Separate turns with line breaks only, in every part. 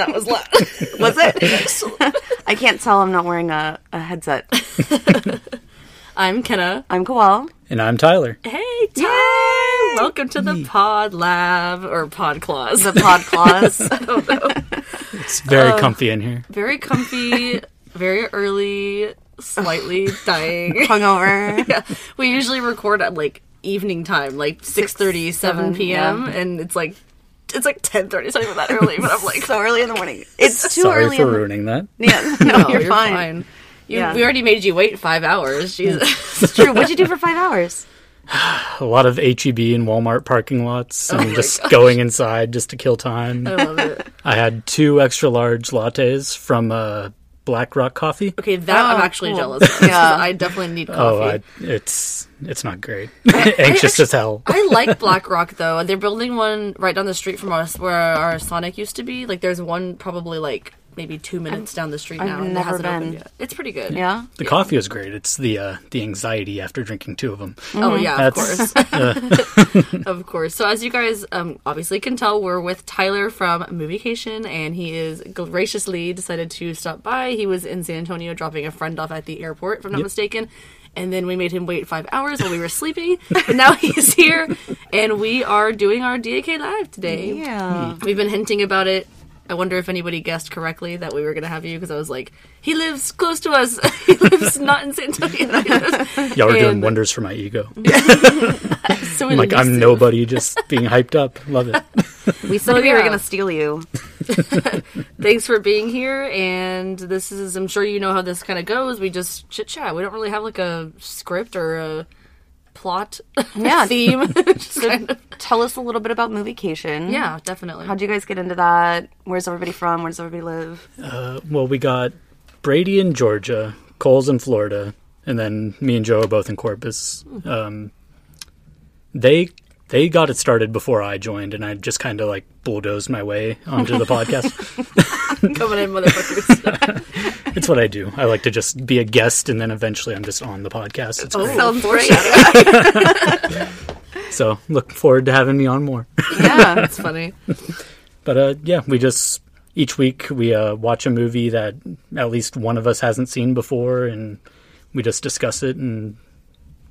that was loud.
Was it? I can't tell. I'm not wearing a, a headset.
I'm Kenna.
I'm Koelle.
and I'm Tyler.
Hey, Ty! Welcome to the Pod Lab or Pod Claws.
The pod claws.
I don't know.
It's very um, comfy in here.
Very comfy, very early, slightly dying.
Hungover.
yeah, we usually record at like evening time, like 6.30, 7
7,
p.m.
yeah.
And it's like it's like 10.30, it's not even that early, but I'm like,
so early in the morning. It's too
Sorry
early.
for
in the-
ruining that.
Yeah, no, you're, fine.
You,
Yeah.
We already made you wait five hours. Jesus.
It's true. What'd you do for five hours?
A lot of HEB and Walmart parking lots
Oh
and just going inside just to kill time.
I love it.
I had two extra large lattes from uh, Black Rock Coffee.
Okay, that I'm
Oh,
actually
cool.
jealous of.
Yeah.
I definitely need oh, coffee.
Oh, I, it's it's not great. Anxious as hell.
I like Black Rock though. They're building one right down the street from us where our Sonic used to be. Like there's one probably like maybe two minutes down the street
I've
now. and it
never
hasn't opened
been.
yet. It's pretty good.
Yeah.
The coffee is great. It's the uh, the anxiety after drinking two of them.
Oh yeah, of
That's-
course. of course. So as you guys um, obviously can tell, we're with Tyler from Moviecation, and he is graciously decided to stop by. He was in San Antonio dropping a friend off at the airport, if I'm not
Yep.
mistaken. And then we made him wait five hours while we were sleeping. But now he's here, and we are doing our DAK live today.
Yeah.
We've been hinting about it. I wonder if anybody guessed correctly that we were going to have you because I was like, he lives close to us. he lives not in San Antonio.
Y'all are doing wonders for my ego.
So
I'm like I'm nobody, just being hyped up. Love it.
We said we were gonna steal you.
Thanks for being here. And this is, I'm sure you know how this kind of goes. We just chit chat. We don't really have like a script or a plot
Yeah.
theme. Just kind of-
Tell us a little bit about Moviecation.
yeah, definitely.
How'd you guys get into that? Where's everybody from? Where does everybody live?
Uh, well, we got Brady in Georgia, Cole's in Florida, and then me and Joe are both in Corpus. Um, they they got it started before I joined, and I just kind of like bulldozed my way onto the podcast.
Coming in, motherfuckers.
It's what I do. I like to just be a guest, and then eventually I'm just on the podcast. It's great.
oh,
Sounds great.
So look forward to having me on more.
Yeah.
That's funny.
But uh, yeah, we just each week we uh, watch a movie that at least one of us hasn't seen before, and we just discuss it and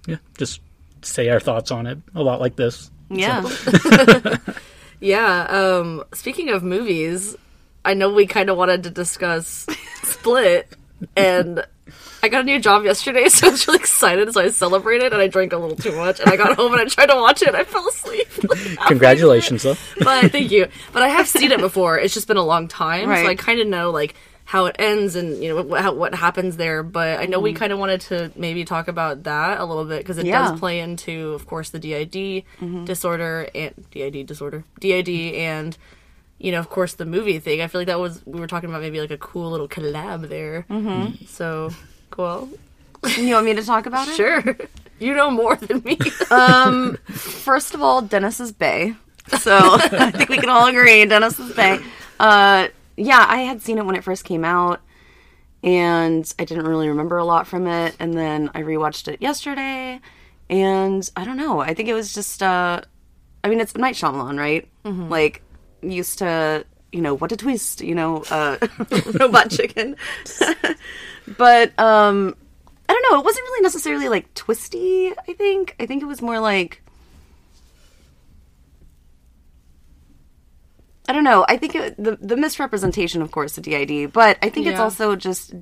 yeah, just say our thoughts on it. A lot like this.
Yeah.
Yeah. Um, speaking of movies, I know we kind of wanted to discuss Split, and I got a new job yesterday, so I was really excited. So I celebrated, and I drank a little too much. And I got home and I tried to watch it. and I fell asleep.
Congratulations, though.
but thank you. But I have seen it before. It's just been a long time, so I kind of know like how it ends and you know what how, what happens there. But I know we kind of wanted to maybe talk about that a little bit because it
Yeah.
does play into, of course, the DID disorder and DID disorder, DID, and you know, of course, the movie thing. I feel like that was we were talking about maybe like a cool little collab there. Mm-hmm. So cool.
You want me to talk about it?
Sure. You know more than me.
Um, first of all, Dennis is Bay. So I think we can all agree Dennis is Bay. Uh, yeah, I had seen it when it first came out, and I didn't really remember a lot from it. And then I rewatched it yesterday, and I don't know. I think it was just, uh, I mean, it's Night Shyamalan, right? Like, used to, you know, what a twist, you know, uh, Robot Chicken. but, um, I don't know. It wasn't really necessarily like twisty. I think. I think it was more like. I don't know. I think it, the the misrepresentation, of course, the DID, but I think it's also just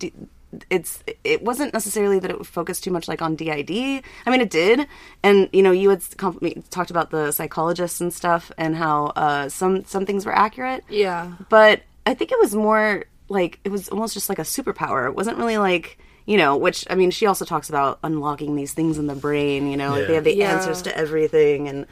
it's it wasn't necessarily that it focused too much like on DID. I mean, it did, and you know, you had comp- talked about the psychologists and stuff, and how uh, some some things were accurate
yeah.
but I think it was more like it was almost just like a superpower. It wasn't really like you know, which I mean, she also talks about unlocking these things in the brain. You know, like they have the
Yeah.
answers to everything, and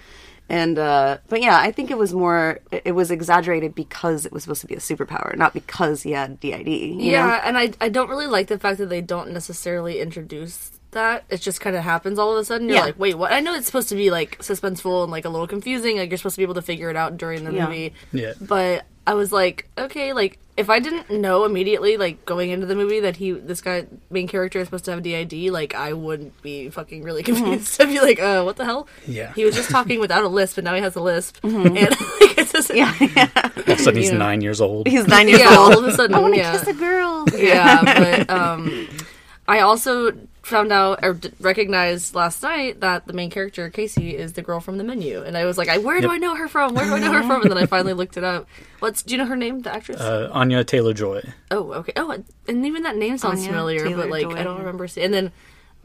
and uh, but yeah, I think it was more. It it was exaggerated because it was supposed to be a superpower, not because he had DID. You
Yeah,
know?
and I I don't really like the fact that they don't necessarily introduce that. It just kind of happens all of a sudden. You're
Yeah.
like, wait, what? I know it's supposed to be like suspenseful and like a little confusing. Like you're supposed to be able to figure it out during the
Yeah.
movie.
Yeah.
But I was like, okay, like if I didn't know immediately, like going into the movie that he, this guy, main character is supposed to have DID, like I wouldn't be fucking really confused. I'd be like, uh, what the hell?
Yeah.
He was just talking without a lisp, and now he has a lisp, and like, it's just.
Yeah, yeah.
All of a sudden, he's
know.
nine years old.
He's nine years
yeah, all of a sudden,
I want to
yeah.
kiss a girl.
yeah, but um, I also found out or d- recognized last night that the main character Casey is the girl from the menu, and I was like, I, "Where do
Yep.
I know her from? Where do I know her from?" And then I finally looked it up. What's do you know her name, the actress?
Uh, Anya Taylor Joy.
oh, okay. Oh, and even that name sounds
Anya
familiar, but
Taylor-Joy.
like I don't remember. See- and then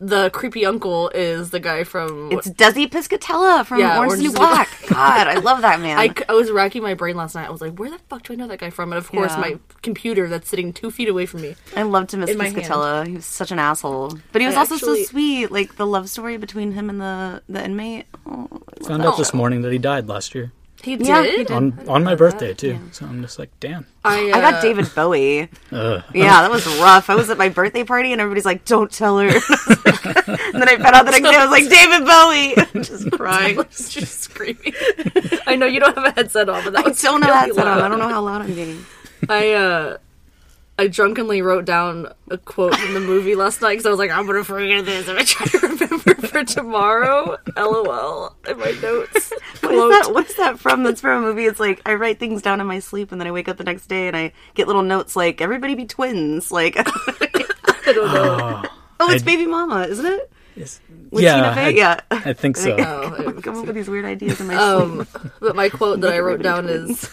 the creepy uncle is the guy from.
It's Desi Piscatella from
Yeah,
Orange is
Orange
the
is
New
the
Black. God, I love that man.
I was racking my brain last night. I was like, "Where the fuck do I know that guy from?" And of course,
Yeah.
my computer that's sitting two feet away from me.
I loved him as Piscatella. He was such an asshole, but he was
I
also
actually-
so sweet. Like the love story between him and the the inmate. Oh, I
Found
that
out this morning that he died last year
He did.
Yeah, he did.
on on my birthday too. So I'm just like, damn.
I,
I got
uh,
David Bowie.
Ugh.
Yeah, that was rough. I was at my birthday party and everybody's like, "Don't tell her." and then I found out the next day. I was like, "David Bowie," just crying.
just screaming. I know you don't have a headset on, but that
I
was
don't know
really
how it's on.
loud.
I don't know how loud I'm getting.
I uh, I drunkenly wrote down a quote from the movie last night because I was like, I'm gonna forget this. I'm gonna try to remember for tomorrow. LOL. In my notes.
What is that? What is that from? That's from a movie. It's like I write things down in my sleep and then I wake up the next day and I get little notes like "Everybody be twins." Like,
I don't know.
oh, it's
I-
Baby Mama, isn't it?
Yes.
With
yeah,
Tina Fey?
I,
yeah.
I think so.
Oh,
I come up with these weird ideas in my
Um,
sleep.
but my quote that I wrote down is,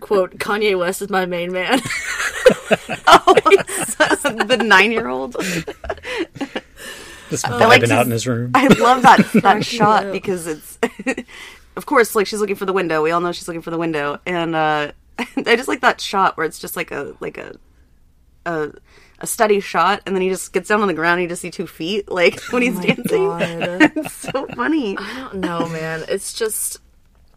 "quote Kanye West is my main man."
Oh, the nine-year-old.
Just
like
vibing
to-
out in his room.
I love that that shot because it's, of course, like she's looking for the window. We all know she's looking for the window, and uh, I just like that shot where it's just like a like a a a steady shot, and then he just gets down on the ground. and You just see two feet, like when he's dancing.
God.
it's so funny.
I don't know, man. It's just,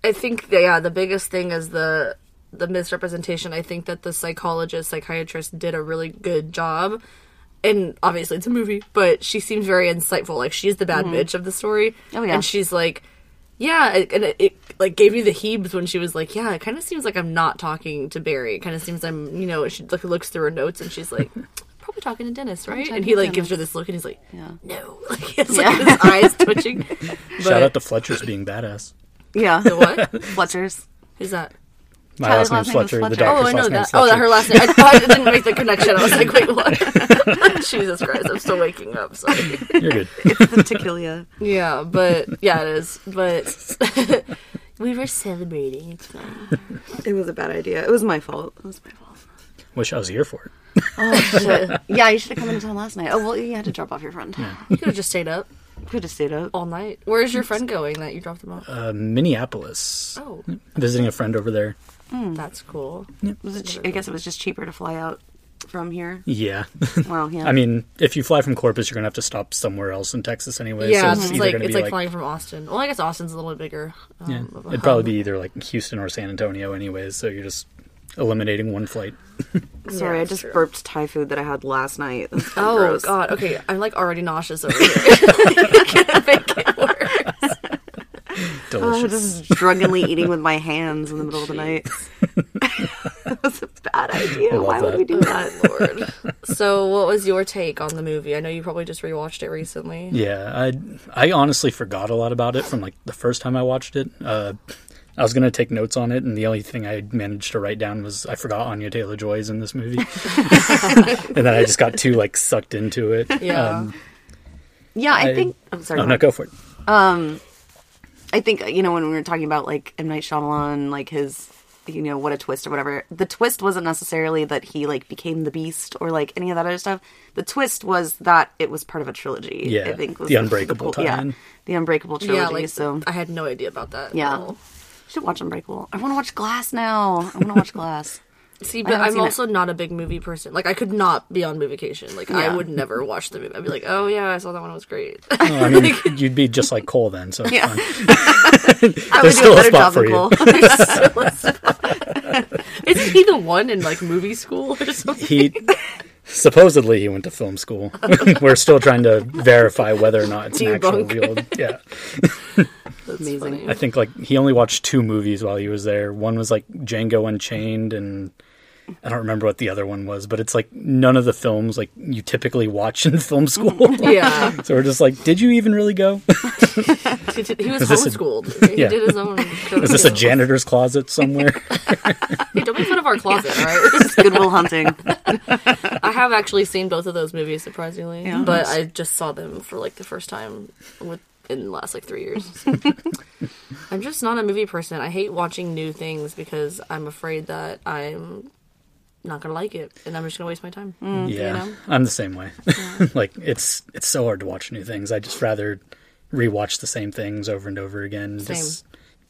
I think, that, yeah, the biggest thing is the the misrepresentation. I think that the psychologist, psychiatrist, did a really good job. And obviously, it's a movie, but she seems very insightful. Like she's the bad bitch of the story.
Oh, yeah.
and she's like, yeah, it, and it, it like gave me the heebs when she was like, yeah, it kind of seems like I'm not talking to Barry. It kind of seems I'm, you know, she like looks through her notes and she's like. Probably talking to Dennis, right? And he
to
like gives her this look, and he's like,
Yeah.
"No," like he has
Yeah.
like his eyes twitching.
Shout out to Fletcher's being badass.
Yeah.
The what?
Fletcher's.
Who's that?
My
Tyler's
last name's
last name
Fletcher.
is
The
Fletcher.
Oh, I know
last name's
that. Oh, that her last name. I thought I didn't make the connection. I was like, wait, what? Jesus Christ, I'm still waking up. Sorry.
You're good.
It's the tequila.
Yeah, but yeah, it is. But we were celebrating. It's fine.
It was a bad idea. It was my fault. It was my fault.
Wish I was here for it.
Oh shit. yeah, you should have come into town last night. Oh well, you had to drop off your friend.
You could have just stayed up
Could have stayed up.
all night. Where's your friend going that you dropped him off?
Uh, Minneapolis.
Oh,
Visiting a friend over there.
that's cool.
Was it? che- I guess it was just cheaper to fly out from here.
Yeah.
Well, yeah.
I mean, if you fly from Corpus, you're gonna have to stop somewhere else in Texas anyway.
Yeah,
so
it's,
it's,
like it's
be
like, flying from Austin. Well, I guess Austin's a little bit bigger. Um,
yeah, it'd probably be either like Houston or San Antonio, anyways. So you're just eliminating one flight.
Sorry,
Yeah,
I just
true.
burped Thai food that I had last night. That's
Oh
gross.
god. Okay, I'm like already nauseous over here. Gonna make it worse.
Oh,
Delicious.
just drunkenly eating with my hands in the middle of the night. that was a bad idea.
I love
Why would we do that?
Lord. So, what was your take on the movie? I know you probably just rewatched it recently.
Yeah, I I honestly forgot a lot about it from like the first time I watched it. Uh, I was gonna take notes on it, and the only thing I managed to write down was I forgot Anya Taylor Joy's in this movie, and then I just got too like sucked into it.
Yeah.
Um,
Yeah, I,
I-
think. I'm sorry.
oh
go
no,
ahead.
go for it.
Um, I think you know when we were talking about like M Night Shyamalan, like his, you know, what a twist or whatever. The twist wasn't necessarily that he like became the Beast or like any of that other stuff. The twist was that it was part of a trilogy.
Yeah,
I think was
the Unbreakable
cool- yeah, the Unbreakable trilogy.
yeah, like
so
I had no idea about that. at
Yeah.
All.
you should watch Unbreakable. I want to watch Glass now. I want to watch Glass.
See, but I'm
seen it.
also not a big movie person. Like, I could not be on Moviecation. Like, I would never watch the movie. I'd be like, oh yeah, I saw that one. It was great.
Oh, I mean, you'd be just like Cole then. So it's
Yeah.
fine.
I would
There's
do
still
a
a
better
spot
job
for
than
you.
Cole.
Isn't he the one in like movie school or something?
he supposedly he went to film school. We're still trying to verify whether or not it's an actual real. Yeah,
That's
Amazing.
funny.
I think like he only watched two movies while he was there. One was like Django Unchained, and I don't remember what the other one was, but it's like none of the films like you typically watch in film school.
Yeah,
so we're just like, did you even really go?
he, did- was
Is this a-
homeschooled. He
Yeah.
did his own.
Is this a janitor's closet somewhere?
Hey, don't make fun of our closet, all right?
Goodwill Hunting.
I have actually seen both of those movies, surprisingly,
Yeah.
but I just saw them for like the first time with in the last like three years. I'm just not a movie person. I hate watching new things because I'm afraid that I'm not gonna like it, and I'm just gonna waste my time.
yeah,
you know?
I'm the same way. like it's it's so hard to watch new things. I just rather rewatch the same things over and over again.
Same.
Just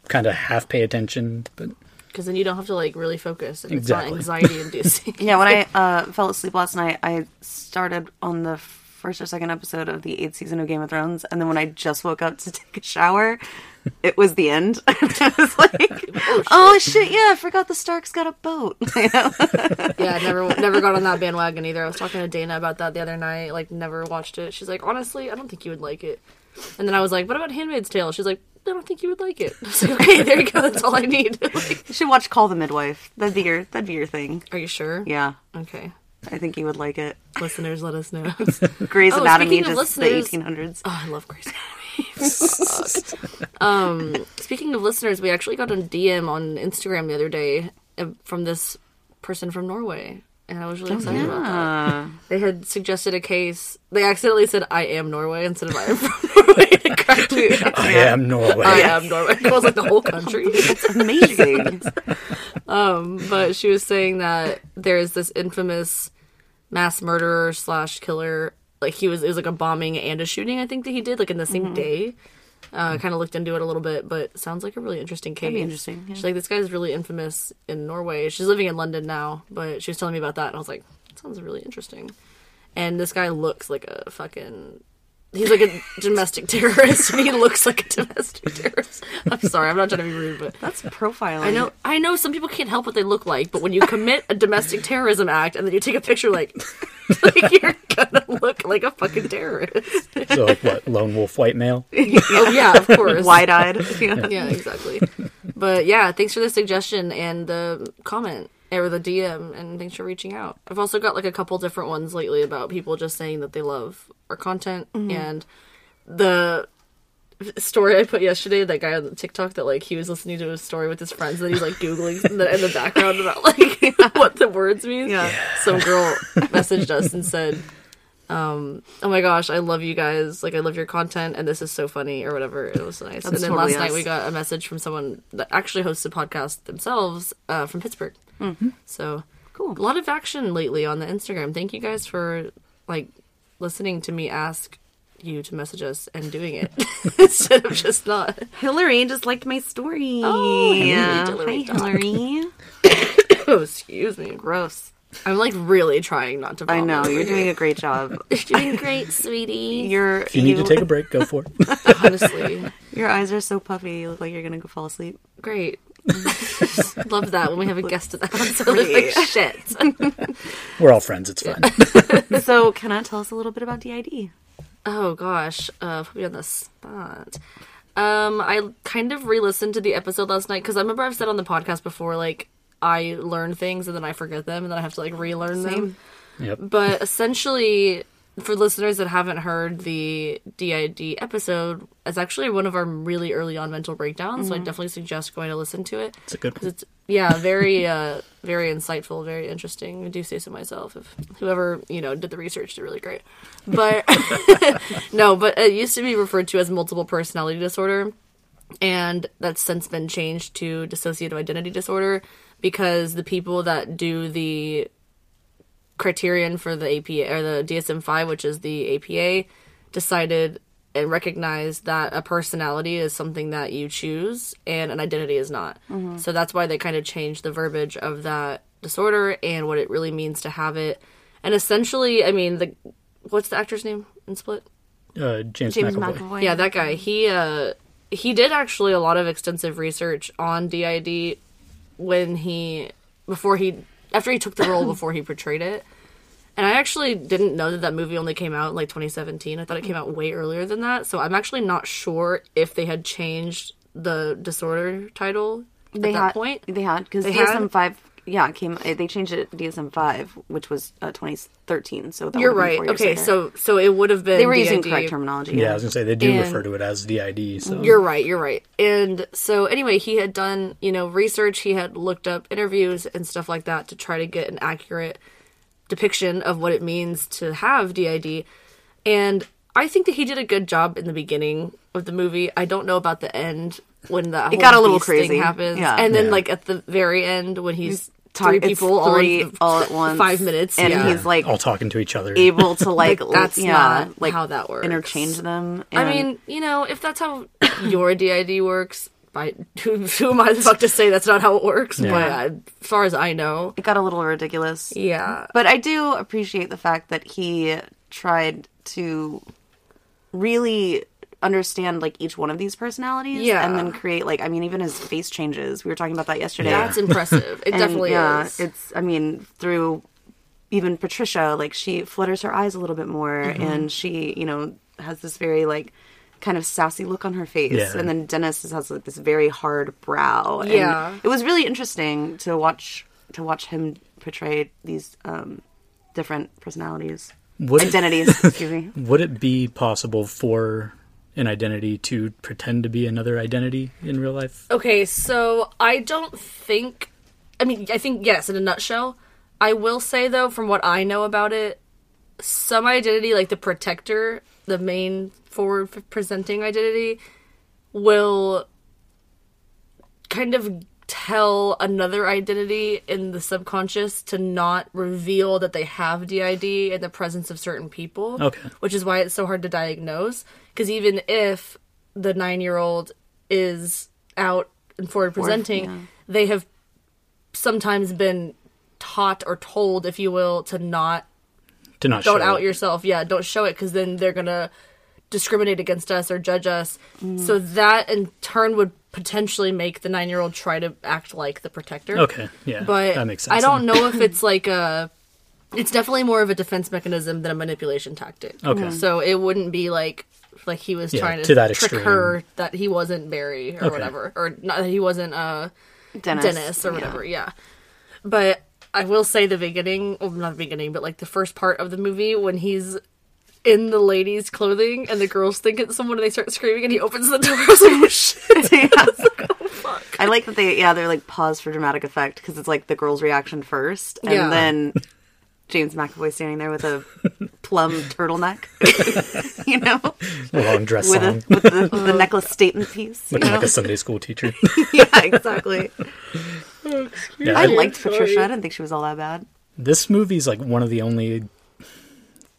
kind of half pay attention, but
Because then you don't have to like really focus, and
Exactly.
it's not anxiety inducing.
Yeah, when I uh, fell asleep last night, I started on the first or second episode of the eighth season of Game of Thrones, and then when I just woke up to take a shower, it was the end. I was like, oh, "Oh shit! Yeah, I forgot the Starks got a boat."
yeah, never never got on that bandwagon either. I was talking to Dana about that the other night. Like, never watched it. She's like, honestly, I don't think you would like it. And then I was like, what about Handmaid's Tale? She's like, I don't think you would like it. I was like, okay, there you go. That's all I need. like,
you should watch Call the Midwife. That'd be your that'd be your thing.
are you sure?
Yeah,
Okay.
I think you would like it.
Listeners, let us know.
Grey's
Oh,
Anatomy,
speaking of
just the eighteen hundreds.
Oh, I love Grey's Anatomy. Fuck. um, speaking of listeners, we actually got a DM on Instagram the other day uh, from this person from Norway, and I was really excited about that.
Uh,
They had suggested a case. They accidentally said "I am Norway" instead of "I am from Norway." It cracked me up.
I am Norway.
I am Norway. It was like the whole country.
amazing.
but she was saying that there's this infamous mass murderer slash killer. Like he was, it was like a bombing and a shooting. I think that he did like in the same day. Uh, kind of looked into it a little bit, but sounds like a really interesting case.
be interesting, yeah.
She's like, this guy's really infamous in Norway. She's living in London now, but she was telling me about that, and I was like, sounds really interesting. And this guy looks like a fucking. He's like a domestic terrorist, and he looks like a domestic terrorist. I'm sorry, I'm not trying to be rude, but
That's profiling.
I know, I know. Some people can't help what they look like, but when you commit a domestic terrorism act and then you take a picture, like, like you're gonna look like a fucking terrorist.
So like what? Lone wolf white male.
oh yeah, of course.
Wide-eyed. Yeah.
Yeah, exactly. But yeah, thanks for the suggestion and the comment or the DM, and thanks for reaching out. I've also got like a couple different ones lately about people just saying that they love our content and the story I put yesterday, that guy on TikTok that like he was listening to a story with his friends that he's like googling in the, in the background about like what the words mean.
Yeah.
Some girl messaged us and said, um, "Oh my gosh, I love you guys! Like I love your content, and this is so funny or whatever." It was nice. and then
totally
last night we got a message from someone that actually hosts a podcast themselves uh, from Pittsburgh. Mm-hmm. So
Cool.
A lot of action lately on the Instagram. Thank you guys for like listening to me ask you to message us and doing it instead of just not.
Hillary just liked my story.
Oh,
Yeah.
Hillary,
Hi, Hillary.
Oh, excuse me.
Gross.
I'm like really trying not to.
I know you're doing a great job.
You're doing great, sweetie.
You're
If you need to take a break, go for it.
Honestly,
Your eyes are so puffy. You look like you're gonna go fall asleep.
great. Love that when we have a guest at the house. Like shit.
We're all friends. It's fun.
so, can I tell us a little bit about DID?
Oh gosh, uh, put me on the spot. Um, I kind of re-listened to the episode last night because I remember I've said on the podcast before, like I learn things and then I forget them and then I have to like relearn them.
Yep.
But essentially, for listeners that haven't heard the DID episode, it's actually one of our really early on mental breakdowns. So I definitely suggest going to listen to it.
It's a good one.
It's yeah, very uh very insightful, very interesting. I do say so myself. If whoever, you know, did the research did really great. But no, but it used to be referred to as multiple personality disorder and that's since been changed to dissociative identity disorder because the people that do the criterion for the APA or the DSM-5, which is the APA, decided and recognized that a personality is something that you choose and an identity is not. So that's why they kind of changed the verbiage of that disorder and what it really means to have it. And essentially, I mean, the what's the actor's name in Split?
Uh, James,
James
McAvoy.
McAvoy.
Yeah, that guy. He uh he did actually a lot of extensive research on DID when he before he after he took the role before he portrayed it. And I actually didn't know that that movie only came out in like 2017. I thought it came out way earlier than that. So I'm actually not sure if they had changed the disorder title at
they
that
had
point.
They had because
They had?
DSM five yeah, it came. Eh, they changed it to DSM five, which was uh, 2013. So that
You're right.
four years
Okay,
later.
so so it would have been
they were using
DID.
correct terminology.
Yeah, I was gonna say they do
And-
refer to it as DID. So mm-hmm.
You're right, you're right. And so anyway, he had done, you know, research, he had looked up interviews and stuff like that to try to get an accurate depiction of what it means to have DID. And I think that he did a good job in the beginning of the movie. I don't know about the end when the it
got a little crazy.
happens.
Yeah.
And then
Yeah.
like at the very end when he's mm-hmm.
Talk-
three people all,
three
in
all at once,
five minutes.
and
yeah.
he's like
all talking to each other.
able to like
That's
yeah,
not
like
how that works.
interchange them.
I mean, you know, if that's how your DID works, by who, who am I the fuck to say that's not how it works? But I, as far as I know,
it got a little ridiculous.
yeah,
But I do appreciate the fact that he tried to really understand like each one of these personalities
Yeah.
and then create like I mean even his face changes. We were talking about that yesterday.
Yeah.
that's impressive. It
And,
definitely
yeah,
is.
It's I mean through even Patricia like she flutters her eyes a little bit more
Mm-hmm.
and she, you know, has this very like kind of sassy look on her face
Yeah.
and then Dennis has like this very hard brow. And
Yeah.
It was really interesting to watch to watch him portray these um different personalities.
Would it,
Identities, excuse me.
would it be possible for an identity to pretend to be another identity in real life?
Okay, so I don't think. I mean, I think yes. In a nutshell, I will say though, from what I know about it, some identity, like the protector, the main forward presenting identity, will kind of tell another identity in the subconscious to not reveal that they have DID in the presence of certain people.
Okay.
Which is why it's so hard to diagnose. Because even if the nine year old is out and forward presenting,
yeah.
they have sometimes been taught or told, if you will, to not
To not
don't
show
out
it.
yourself. Yeah, don't show it because then they're gonna discriminate against us or judge us. Mm. So that in turn would potentially make the nine year old try to act like the protector.
Okay, yeah,
but
that makes sense.
I don't know if it's like a. It's definitely more of a defense mechanism than a manipulation tactic.
Okay.
So it wouldn't be like like he was
Yeah,
trying to,
to that
trick
extreme.
her that he wasn't Barry or
Okay.
whatever, or not that he wasn't uh
Dennis,
Dennis or
yeah.
whatever. Yeah. But I will say the beginning, well, not the beginning, but like the first part of the movie when he's in the lady's clothing and the girls think it's someone and they start screaming and he opens the door. I was like, oh shit.
Yeah. Oh, I like that they yeah they're like pause for dramatic effect because it's like the girl's reaction first and
Yeah.
then James McAvoy standing there with a plum turtleneck, you know,
A long dress
with, a, with the, the necklace statement piece. You
looking
know?
like a Sunday school teacher.
yeah, exactly.
yeah,
I
I-
liked
sorry.
Patricia. I didn't think she was all that bad.
this movie's like one of the only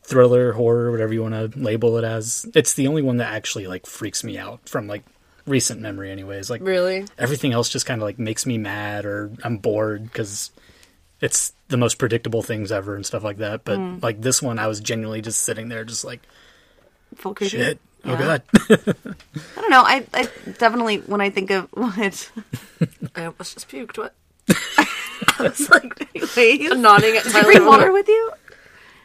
thriller horror whatever you want to label it as it's the only one that actually like freaks me out from like recent memory anyways like
Really?
everything else just kind of like makes me mad or i'm bored because it's the most predictable things ever and stuff like that but
Mm.
like this one i was genuinely just sitting there just like
Full creepy.
shit oh god
I don't know. I, I definitely when I think of what
I almost just puked. What?
I was like, anyways,
I'm nodding at
Did you bring water with you?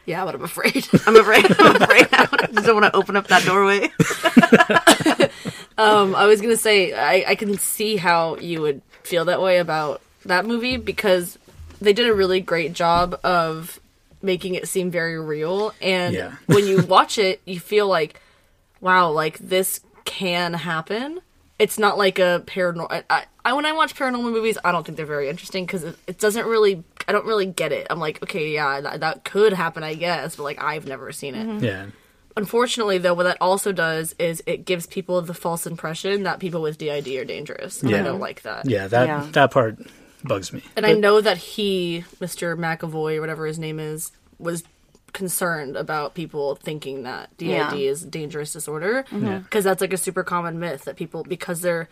Yeah, but I'm afraid.
I'm afraid. I'm afraid. I just don't want to open up that doorway.
Um, I was gonna say I, I can see how you would feel that way about that movie because they did a really great job of making it seem very real, and
Yeah.
when you watch it, you feel like, wow, like this can happen. It's not like a paranormal. I, I, I when I watch paranormal movies, I don't think they're very interesting because it, it doesn't really. I don't really get it. I'm like, okay, yeah, that, that could happen, I guess, but like I've never seen it mm-hmm.
yeah
unfortunately though what that also does is it gives people the false impression that people with did are dangerous and i don't like that
yeah that
Yeah.
that part bugs me
and i know that he mr mcavoy or whatever his name is was concerned about people thinking that did
Yeah.
is dangerous disorder mm-hmm. because
Yeah.
that's like a super common myth that people because they're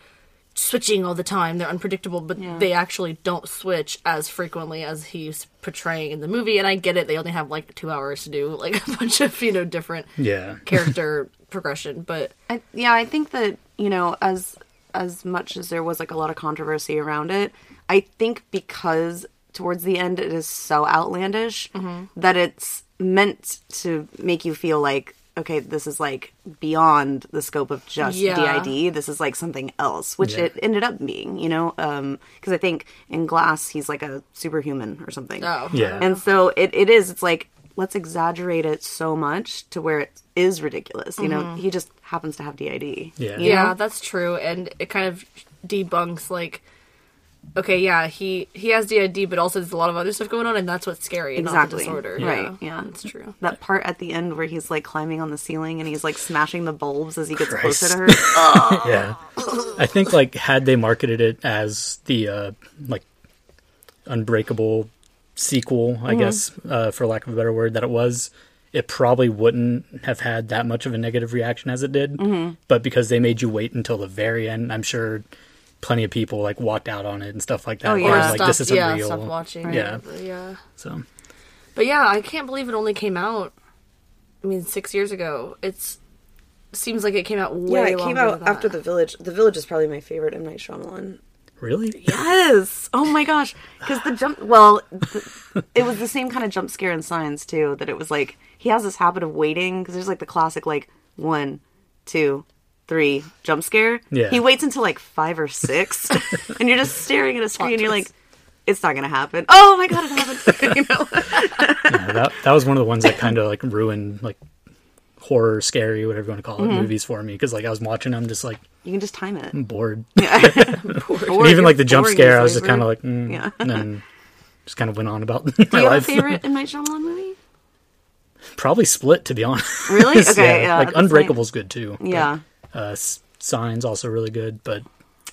switching all the time they're unpredictable but
Yeah.
they actually don't switch as frequently as he's portraying in the movie and i get it they only have like two hours to do like a bunch of you know different
yeah
character progression, but
I, yeah, I think that you know, as as much as there was like a lot of controversy around it, I think because towards the end it is so outlandish mm-hmm. that it's meant to make you feel like okay, this is like beyond the scope of just
Yeah.
DID. This is like something else, which
Yeah.
it ended up being, you know, um, because I think in Glass he's like a superhuman or something.
Oh.
Yeah.
And so it, it is, it's like, let's exaggerate it so much to where it is ridiculous. You know, mm-hmm. he just happens to have DID.
Yeah.
you
yeah,
know?
that's true, and it kind of debunks like, okay, yeah, he he has DID, but also there's a lot of other stuff going on, and that's what's scary, and not the
Exactly.
disorder.
Right, yeah.
that's true.
That part at the end where he's like climbing on the ceiling and he's like smashing the bulbs as he gets
Christ.
closer to her.
yeah. I think like had they marketed it as the uh like unbreakable sequel, I guess, uh, for lack of a better word, that it was, it probably wouldn't have had that much of a negative reaction as it did. Mm-hmm. But because they made you wait until the very end, I'm sure plenty of people like walked out on it and stuff like that.
Oh,
Or
yeah.
like
Stop-
this isn't
yeah,
real.
stop watching.
Yeah.
it, yeah.
So
But yeah, I can't believe it only came out. I mean, six years ago. It's seems like it came out way
Yeah, it came out after
that.
The Village. The Village is probably my favorite M Night Shyamalan.
really,
Yes. Oh my gosh. Because the jump. Well, the, it was the same kind of jump scare in Signs too. That it was like he has this habit of waiting because there's like the classic like one, two, three jump scare.
Yeah.
He waits until like five or six, and you're just staring at a screen. and You're like, it's not gonna happen. Oh my god, it happened. you know.
Yeah, that that was one of the ones that kind of like ruined like horror, scary, whatever you want to call it,
Mm-hmm.
movies for me because like I was watching them just like
You can just time it.
I'm bored.
Or
And even like the jump scare, I was just kind of like, mm,
Yeah.
and then just kind of went on about my
Do you have a
life.
favorite M Night Shyamalan movie?
Probably Split, to be honest.
Really? Okay, yeah,
like
that's like-
Unbreakable's good too. but,
Yeah.
Uh, Signs also really good, but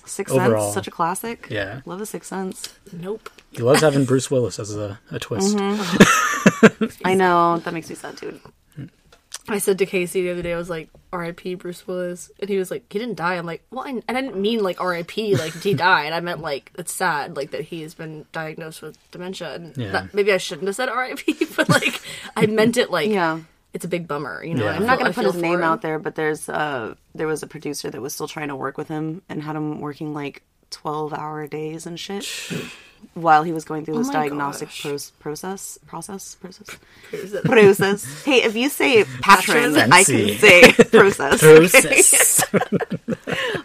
Sixth
Overall,
Sense, such a classic.
yeah.
Love the Six Sense.
Nope.
he loves having Bruce Willis as a, a twist.
Mm-hmm. I know that makes me sad too.
I said to Casey the other day, I was like, R.I.P. Bruce Willis, and he was like, he didn't die. I'm like, well, I, and I didn't mean like R.I.P. like he died. I meant like it's sad, like that he has been diagnosed with dementia, and
Yeah.
that, maybe I shouldn't have said R.I.P. But like I meant it like
Yeah.
It's a big bummer, you know.
Yeah.
I
I'm
I'm not going to put his name
him.
out there, but there's uh there was a producer that was still trying to work with him and had him working like 12 hour days and shit while he was going through this
my
diagnostic
gosh.
pros- process process process
Who's
process. Hey, if you say patron,
Patron.
I can say process.
Process.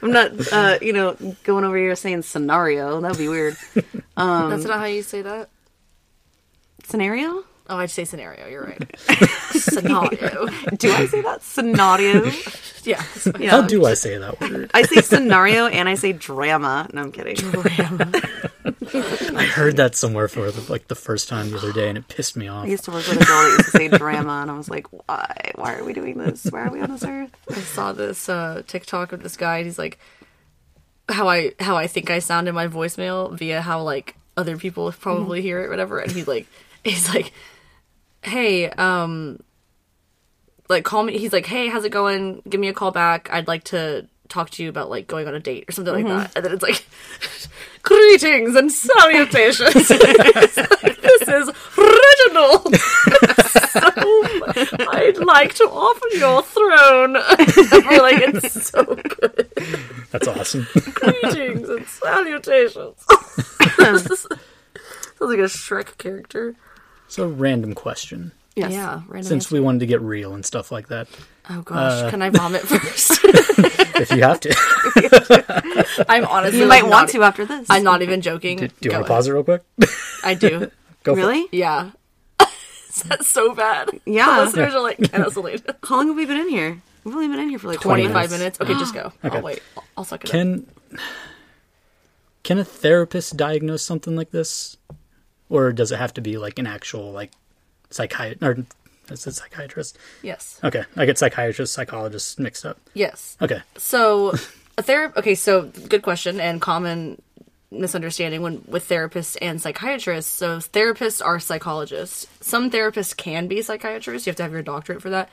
I'm not uh you know going over here saying scenario. That'd be weird.
That's not how you say that.
Scenario?
Oh, I'd say scenario. You're right. scenario.
Do I say that? Scenario?
Yeah.
Yeah.
How do I say that word?
I say scenario and I say drama. No, I'm kidding. Drama.
I heard that somewhere for the, like the first time the other day, and it pissed me off.
I used to work with a girl that used to say drama, and I was like, why? Why are we doing this? Why are we on this earth?
I saw this uh, TikTok of this guy. And he's like, how I how I think I sound in my voicemail via how like other people probably hear it, whatever. And he's like, he's like, hey, um, like call me. He's like, hey, how's it going? Give me a call back. I'd like to talk to you about like going on a date or something like that. And then it's like, greetings and salutations. Like, this is Reginald. so, I'd like to offer your throne. We're like, it's so good.
That's awesome.
Greetings and salutations. Sounds like a Shrek character.
So, random question.
Yes.
Yeah, random
Since
answer.
we wanted to get real and stuff like that,
Oh gosh, uh, can I vomit first?
if you have to,
I'm honestly
You
like,
might want
not-
to after this.
I'm not even joking.
do you
Go
want to pause it real quick?
I do.
Go for it.
Really?
Yeah. Is that so bad?
Yeah.
The listeners are like, cancel it.
How long have we been in here? We've only been in here for like 20
20
25
minutes.
minutes. Okay, just go.
Okay.
I'll wait. I'll, I'll suck it up.
Can can a therapist diagnose something like this, or does it have to be like an actual like psychiatrist or is it psychiatrist?
Yes.
Okay, I get psychiatrist, psychologist mixed up.
Yes.
Okay,
So, a therapist. Okay, so good question and common misunderstanding when with therapists and psychiatrists. So, therapists are psychologists. Some therapists can be psychiatrists. You have to have your doctorate for that.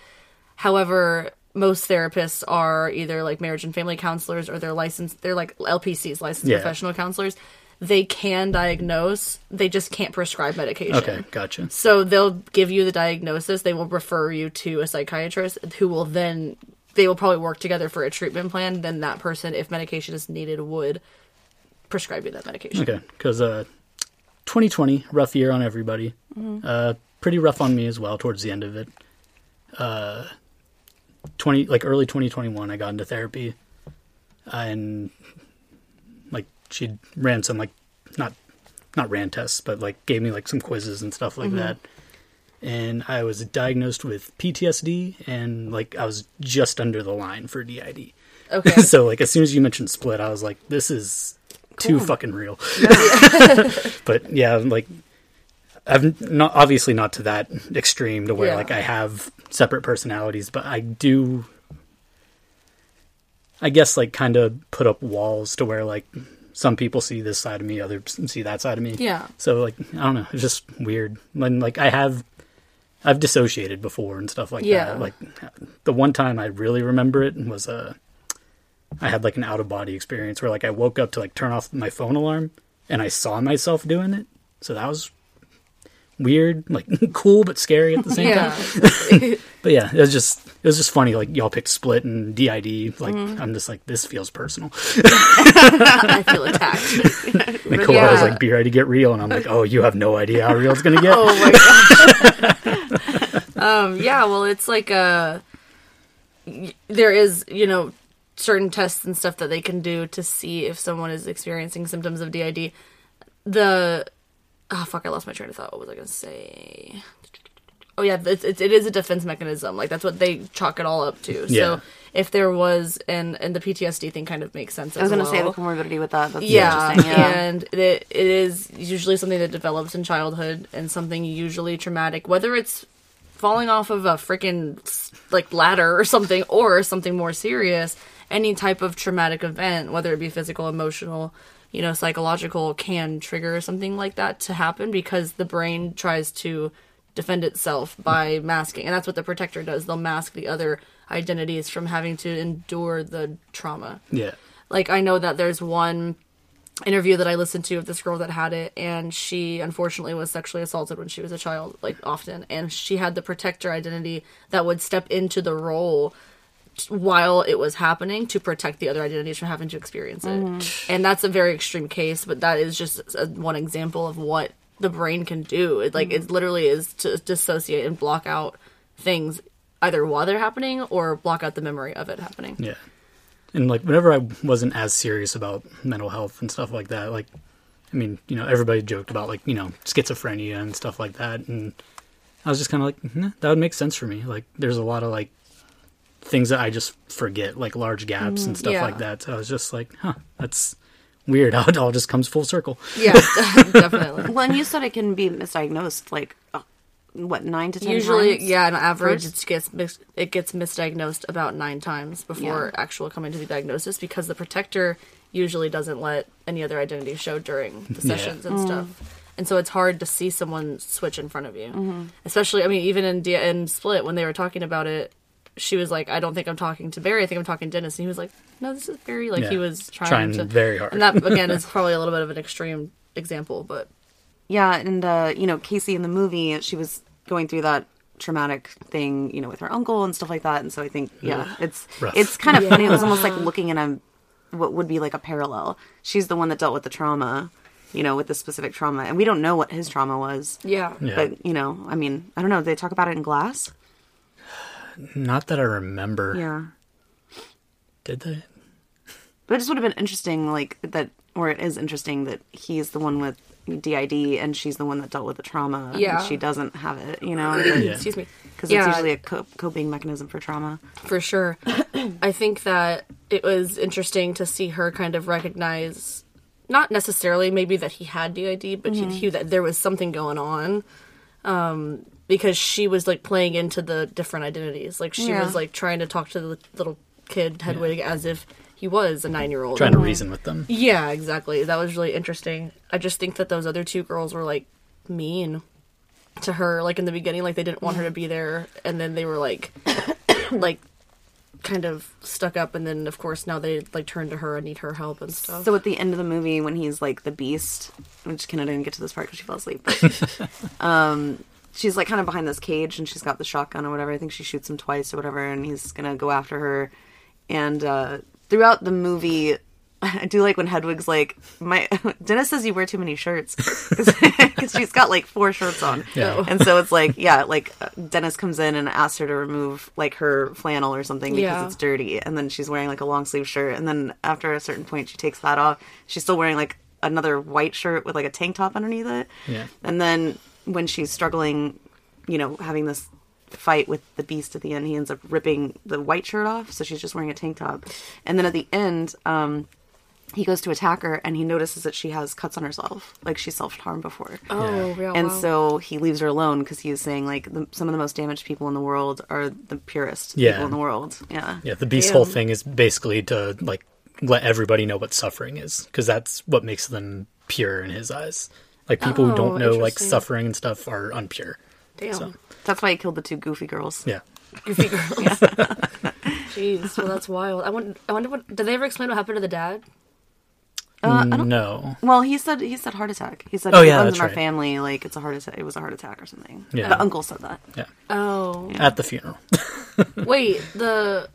However, most therapists are either like marriage and family counselors or they're licensed. They're like LPCs, licensed
Yeah.
professional counselors. They can diagnose. They just can't prescribe medication.
okay, gotcha.
So they'll give you the diagnosis. They will refer you to a psychiatrist who will then they will probably work together for a treatment plan. Then that person, if medication is needed, would prescribe you that medication.
Okay, because uh, 2020 rough year on everybody. Uh, pretty rough on me as well towards the end of it. Uh, twenty like early twenty twenty one. I got into therapy, and she ran some like not not ran tests, but like gave me like some quizzes and stuff like mm-hmm. that. And I was diagnosed with PTSD, and like I was just under the line for DID.
Okay.
so like as soon as you mentioned split, I was like, this is too fucking real. but yeah, like I've not obviously not to that extreme to where
Yeah.
like I have separate personalities, but I do I guess like kind of put up walls to where like some people see this side of me, others see that side of me.
Yeah.
So like I don't know, it's just weird. When like I have I've dissociated before and stuff like
Yeah.
that. Like the one time I really remember it was uh I had like an out of body experience where like I woke up to like turn off my phone alarm and I saw myself doing it. So that was weird, like cool but scary at the same time. But yeah, it was just it was just funny. Like y'all picked Split and DID. Like
Mm-hmm.
I'm just like this feels personal.
I feel attacked.
And Cole was like, "Be ready to get real," and I'm like, "Oh, you have no idea how real it's gonna get."
Oh my god. um, yeah, well, it's like uh y there is, you know, certain tests and stuff that they can do to see if someone is experiencing symptoms of DID. The oh fuck, I lost my train of thought. What was I gonna say? Oh yeah, it's, it's, it is a defense mechanism. Like that's what they chalk it all up to.
Yeah.
So if there was, and and the PTSD thing kind of makes sense.
I was
as
going to say the
well.
comorbidity with that. That's
Yeah,
interesting. Yeah.
and it, it is usually something that develops in childhood and something usually traumatic, whether it's falling off of a freaking like ladder or something, or something more serious. Any type of traumatic event, whether it be physical, emotional, you know, psychological, can trigger something like that to happen because the brain tries to defend itself by masking, and that's what the protector does. They'll mask the other identities from having to endure the trauma
yeah,
like I know that there's one interview that I listened to of this girl that had it and she unfortunately was sexually assaulted when she was a child like often and she had the protector identity that would step into the role while it was happening to protect the other identities from having to experience it. Mm-hmm. And that's a very extreme case but that is just a, one example of what the brain can do. It like it mm-hmm. literally is to dissociate and block out things either while they're happening or block out the memory of it happening.
Yeah. And like whenever I wasn't as serious about mental health and stuff like that, like I mean, you know, everybody joked about like you know schizophrenia and stuff like that, and I was just kind of like, "Nah, that would make sense for me. Like, there's a lot of like things that I just forget, like large gaps and mm, stuff
yeah.
like that. So I was just like, huh, that's weird how it all just comes full circle.
yeah definitely
Well, and you said it can be misdiagnosed, like uh, what nine to ten
Usually,
times?
yeah, on average,
First?
it gets mis- it gets misdiagnosed about nine times before
Yeah.
actual coming to the diagnosis because the protector usually doesn't let any other identity show during the sessions and mm. stuff. And so it's hard to see someone switch in front of you, mm-hmm. especially. I mean, even in D- in Split when they were talking about it, she was like, "I don't think I'm talking to Barry. I think I'm talking to Dennis." And he was like, "No, this is Barry." Like he was trying,
Trying
to
very hard.
And that again is probably a little bit of an extreme example, but
Yeah, and uh, you know, Casey in the movie, she was going through that traumatic thing, you know, with her uncle and stuff like that. And so I think, yeah, it's
Rough.
it's kind of funny. It was almost like looking at a what would be like a parallel. She's the one that dealt with the trauma, you know, with the specific trauma, and we don't know what his trauma was.
yeah,
Yeah.
But you know, I mean, I don't know. They talk about it in Glass.
Not that I remember.
Yeah,
Did they?
but it just would have been interesting, like that, or it is interesting that he's the one with DID and she's the one that dealt with the trauma. and
Yeah.
she doesn't have it. You know,
Yeah.
excuse me,
because
Yeah.
it's usually a co- coping mechanism for trauma.
for sure. I think that it was interesting to see her kind of recognize, not necessarily maybe that he had DID, but he, he, that there was something going on. Um, because she was like playing into the different identities. Like she
Yeah.
was like trying to talk to the little kid Hedwig as if he was a nine year old.
Trying to reason with them.
Yeah, exactly. That was really interesting. I just think that those other two girls were like mean to her, like in the beginning, like they didn't want her to be there, and then they were like, like, kind of stuck up, and then of course now they like turn to her and need her help and stuff.
So at the end of the movie, when he's like the beast, which Kenna didn't get to this part because she fell asleep. But, um, she's like kind of behind this cage, and she's got the shotgun or whatever. I think she shoots him twice or whatever, and he's gonna go after her. And uh, throughout the movie, I do like when Hedwig's like, my Dennis says you wear too many shirts because she's got like four shirts on,
Yeah.
and so it's like, yeah, like uh, Dennis comes in and asks her to remove like her flannel or something because
Yeah.
it's dirty, and then she's wearing like a long sleeve shirt, and then after a certain point she takes that off, she's still wearing like another white shirt with like a tank top underneath it,
Yeah.
and then when she's struggling, you know, having this fight with the beast at the end, he ends up ripping the white shirt off, so she's just wearing a tank top. And then at the end, um, he goes to attack her and he notices that she has cuts on herself, like she self harmed before.
Oh, yeah.
and
wow.
so he leaves her alone because he is saying like the, some of the most damaged people in the world are the purest
Yeah.
people in the world. Yeah.
Yeah, the beast's
Damn.
whole thing is basically to like let everybody know what suffering is because that's what makes them pure in his eyes. Like people who
Oh,
don't know like suffering and stuff are unpure.
Damn.
So
That's why he killed the two goofy girls.
yeah,
Goofy girls. Jeez, well that's wild. I wonder, I wonder what did they ever explain what happened to the dad?
Uh, I don't
no,
Well, he said he said heart attack. He said
Oh,
it
yeah,
runs
that's
in our
right.
family. Like it's a heart attack. It was a heart attack or something.
Yeah.
the uncle said that.
yeah,
Oh,
at the funeral.
wait. The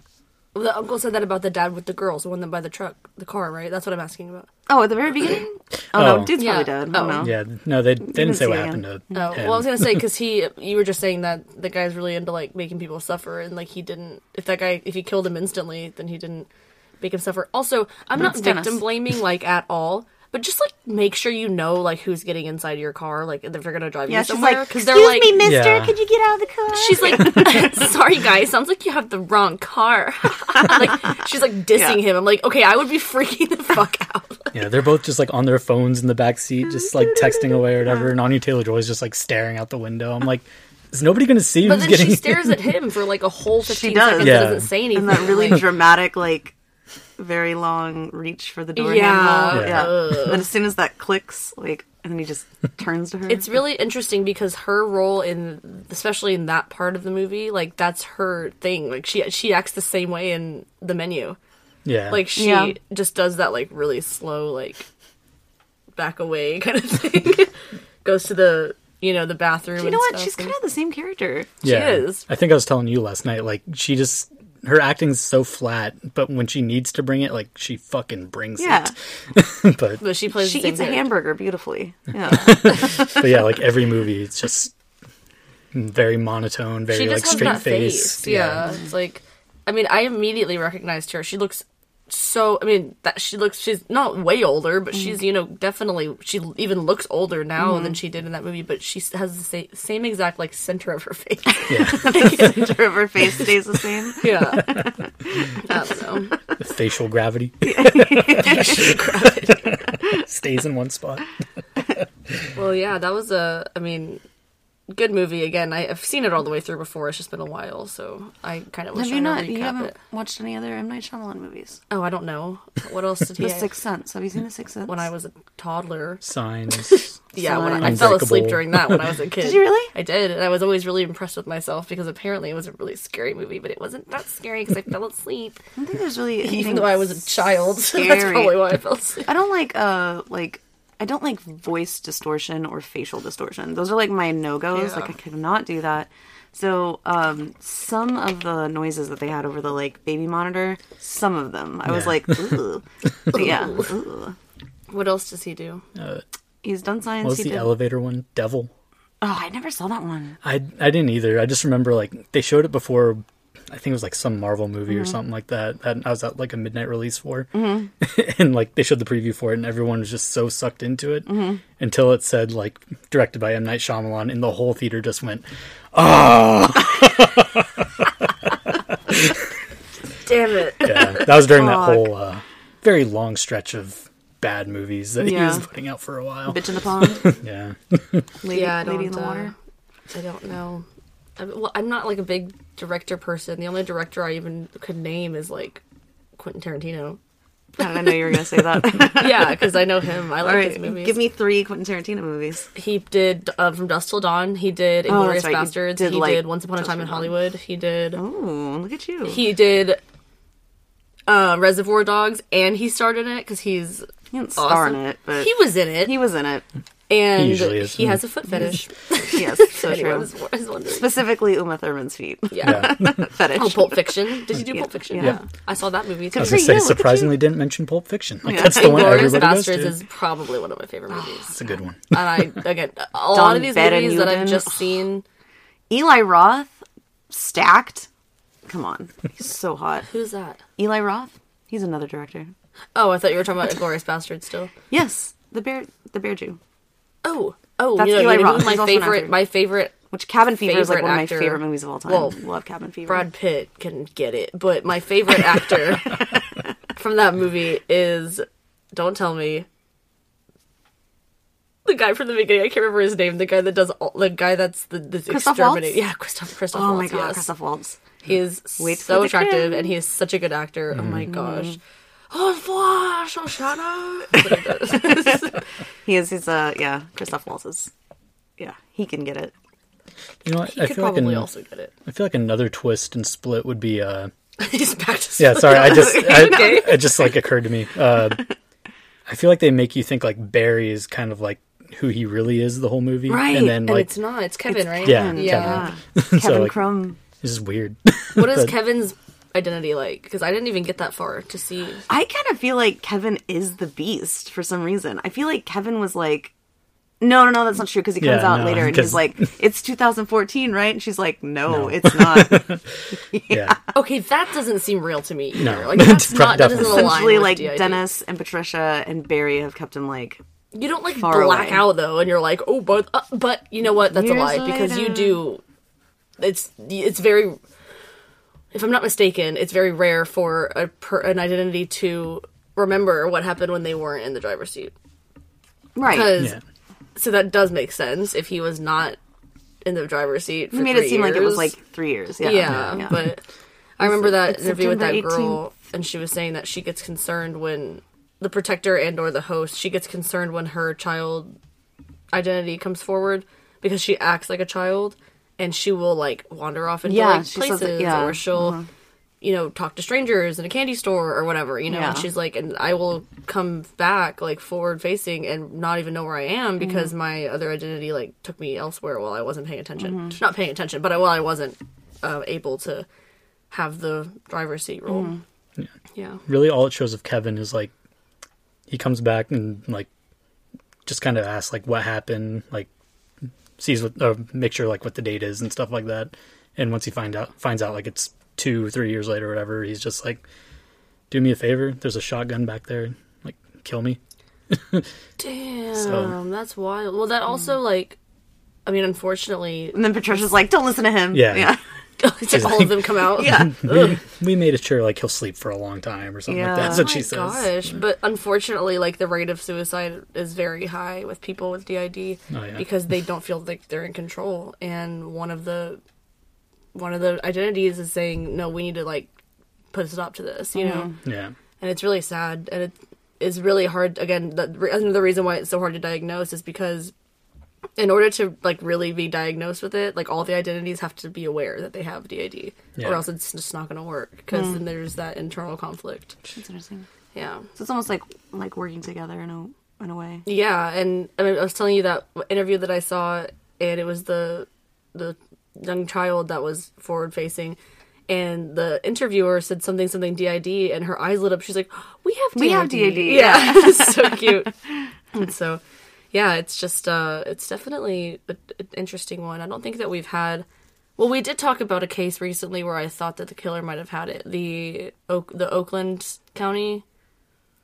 the uncle said that about the dad with the girls, the one that by the truck, the car, right? That's what I'm asking about.
Oh, at the very beginning. Oh,
Oh.
no, dude's
Yeah.
probably dead.
Oh.
no.
yeah, no, they, they didn't say what
it
happened to.
Oh,
him.
well, I was gonna say because he, you were just saying that the guy's really into like making people suffer, and like he didn't. If that guy, if he killed him instantly, then he didn't make him suffer. Also, I'm not victim blaming like at all, but just like make sure you know like who's getting inside your car, like if they're gonna drive
Yeah,
you
she's
somewhere,
like,
because
excuse
they're like.
me, mister,
Yeah.
could you get out of the car?
She's like, sorry guys, sounds like you have the wrong car. like she's like dissing
Yeah.
him. I'm like, okay, I would be freaking the fuck out.
Yeah, they're both just like on their phones in the back seat, just like texting away or whatever. And Anya Taylor Joy is just like staring out the window. I'm like, is nobody going to see
But
who's
then
getting?
she stares at him for like a whole 15
does.
seconds
Yeah.
and doesn't say anything.
and that really dramatic, like, very long reach for the door
Yeah.
handle.
Yeah.
Yeah. But as soon as that clicks, like, and then he just turns to her.
it's really interesting because her role in especially in that part of the movie like that's her thing like she she acts the same way in the menu
yeah,
like she
Yeah.
just does that like really slow like back away kind of thing goes to the you know the bathroom
you
and
know what?
stuff
She's kind of the same character.
yeah.
is.
I think I was telling you last night. Like she just her acting's so flat, but when she needs to bring it, like she fucking brings
Yeah.
it. but
but she plays
She
the same
eats a hamburger beautifully. Yeah.
but yeah, like every movie, it's just very monotone, very
she
like
just has
straight
that
face.
face. Yeah. it's like I mean, I immediately recognized her. She looks so. I mean, that she looks. She's not way older, but she's mm-hmm. you know definitely. She even looks older now than mm-hmm. she did in that movie. But she has the same, same exact like center of her face.
yeah.
center of her face stays the same.
yeah. I don't know.
The facial gravity stays in one spot.
Well, yeah, that was a. I mean. Good movie again. I, I've seen it all the way through before. It's just been a while, so I kind of was
Have you
trying
not? You haven't
it.
watched any other M Night Shyamalan movies?
Oh, I don't know. What else did he?
The Sixth Sense. Have you seen The Sixth Sense?
when I was a toddler.
Signs.
Yeah, when I, I fell asleep during that when I was a kid.
Did you really?
I did, and I was always really impressed with myself because apparently it was a really scary movie, but it wasn't that scary because I fell asleep.
I don't think there's really
Even though I was a child, that's probably why I fell asleep.
I don't like uh like I don't like voice distortion or facial distortion. Those are like my no goes.
Yeah.
Like I cannot do that. So um some of the noises that they had over the like baby monitor, some of them I was like, ooh, yeah. Ooh.
What else does he do?
He's done science.
What was
he
the
did-
elevator one? Devil.
Oh, I never saw that one.
I I didn't either. I just remember like they showed it before. I think it was like some Marvel movie
Mm-hmm.
or something like that. That I was at like a midnight release for, and like they showed the preview for it, and everyone was just so sucked into it
Mm-hmm.
until it said like directed by M Night Shyamalan, and the whole theater just went, oh.
Damn it!
yeah. That was during that whole uh, very long stretch of bad movies that he was putting out for a while.
Bitch in the pond.
Yeah,
Lady,
yeah, I don't.
Lady in the
uh,
water.
I don't know. I, well, I'm not like a big director person. The only director I even could name is like Quentin Tarantino.
How did I know you were gonna say that?
yeah, because I know him. I like
All
his movies.
give me three Quentin Tarantino movies.
He did uh, From Dusk Till Dawn. He did
Oh,
Inglorious
that's right,
Bastards.
did
he
like
did Once Upon a Time in
Till Dawn.
Hollywood. He did.
Oh, look at you.
He did uh, Reservoir Dogs, and he starred in it because he's
He didn't star in it, but
he was in it.
he was in it.
And
He
he,
usually is.
has a foot fetish.
Yes, so
Anyone
true.
is, is wondering.
Specifically, Uma Thurman's feet.
Yeah.
Yeah.
Fetish.
Oh, Pulp Fiction. Did you do Pulp Fiction?
Yeah.
I saw that movie too.
I was gonna say
you,
surprisingly didn't mention Pulp Fiction. Like
Yeah.
that's the one
Inglourious
everybody goes
Bastards
to.
is probably one of my favorite ah, movies.
It's a good one.
and I again a lot of these
Bed and
movies that I've
Newton.
just seen.
Eli Roth, stacked. Come on, he's so hot.
Who's that?
Eli Roth. He's another director.
Oh, I thought you were talking about Glorious Bastards still.
Yes, the bear, the bear Jew.
Oh, oh,
That's
you know,
Eli Roth.
my favorite. My favorite.
Which Cabin Fever is like one
actor.
of my favorite movies of all time.
Well,
Love Cabin Fever.
Brad Pitt can get it, but my favorite actor from that movie is don't tell me the guy from the beginning. I can't remember his name. The guy that does all, the guy that's the, the
Christoph
exterminate.
Waltz?
Yeah, Christoph. Christoph.
Oh my
Waltz,
god,
yes.
Christoph Waltz.
He is
Wait
so attractive,
kid.
and he is such a good actor. Oh my
Mm-hmm.
gosh. Oh, Flash! Oh, shut up! He does.
Is. He's uh yeah. Christoph Waltz is. Yeah, he can get it.
You know what?
He
I
could
feel like
probably
an,
also get it.
I feel like another twist and split would be uh
He's back to
yeah, sorry, I just I,
Okay.
it just like occurred to me. Uh I feel like they make you think like Barry is kind of like who he really is the whole movie.
right,
And then like
it's not. It's Kevin, right?
Yeah,
yeah.
Kevin.
Kevin
like-
Crumb.
this is weird.
What is
But-
Kevin's identity like? Because I didn't even get that far to see.
I kind of feel like Kevin is the beast for some reason. I feel like Kevin was like, no, no, no, that's not true because he comes
Yeah,
out
no,
later and
'cause-
he's like, it's 2014, right? And she's like, no,
No.
it's not.
yeah.
Okay, that doesn't seem real to me either.
No.
Like that's not that doesn't
Definitely.
Essentially, like
DID.
Dennis and Patricia and Barry have kept him like,
You don't like
far
black
away.
out though, and you're like, oh, but uh, but you know what? That's
Years
a lie because you do. It's it's very. If I'm not mistaken, it's very rare for a per, an identity to remember what happened when they weren't in the driver's seat.
right.
Because
Yeah.
so that does make sense if he was not in the driver's seat. For
He made
three
it seem like it was like three years. Yeah.
Yeah, yeah. but I remember that
it's
interview with that
September
girl, and she was saying that she gets concerned when the protector and or the host she gets concerned when her child identity comes forward because she acts like a child and she will like wander off into
Yeah,
like
she says
places
that- yeah,
or she'll you know talk to strangers in a candy store or whatever you know and she's like and i will come back like forward facing and not even know where i am because
Mm-hmm.
my other identity like took me elsewhere while i wasn't paying attention
Mm-hmm.
not paying attention but while i wasn't uh, able to have the driver's seat role
Mm-hmm.
yeah
Really all it shows of Kevin is like he comes back and like just kind of asks like what happened, like sees what uh, make sure like what the date is and stuff like that. And once he find out finds out like it's two, three years later or whatever, he's just like, Do me a favor, there's a shotgun back there, like kill me.
damn
So-
that's wild well that also like i mean unfortunately
And then Patricia's like, don't listen to him.
Yeah.
Yeah.
it's like all of them come out
Yeah.
we, we made it sure like he'll sleep for a long time or something like that. That's what
oh
she
my
says.
gosh but unfortunately like the rate of suicide is very high with people with did
Oh, yeah.
because they don't feel like they're in control and one of the one of the identities is saying no we need to like put a stop to this you know mm-hmm.
Yeah.
and it's really sad and it is really hard again the, another reason why it's so hard to diagnose is because in order to like really be diagnosed with it like all the identities have to be aware that they have did
Yeah.
or else it's just not going to work because then mm. there's that internal conflict.
That's interesting.
yeah.
So it's almost like like working together in a in a way.
yeah and I, mean, I was telling you that interview that i saw and it was the the young child that was forward facing and the interviewer said something something did and her eyes lit up. She's like we have did
We have DID,
yeah. It's so cute. And so yeah it's just uh it's definitely an interesting one i don't think that we've had well we did talk about a case recently where i thought that the killer might have had it the oak the oakland county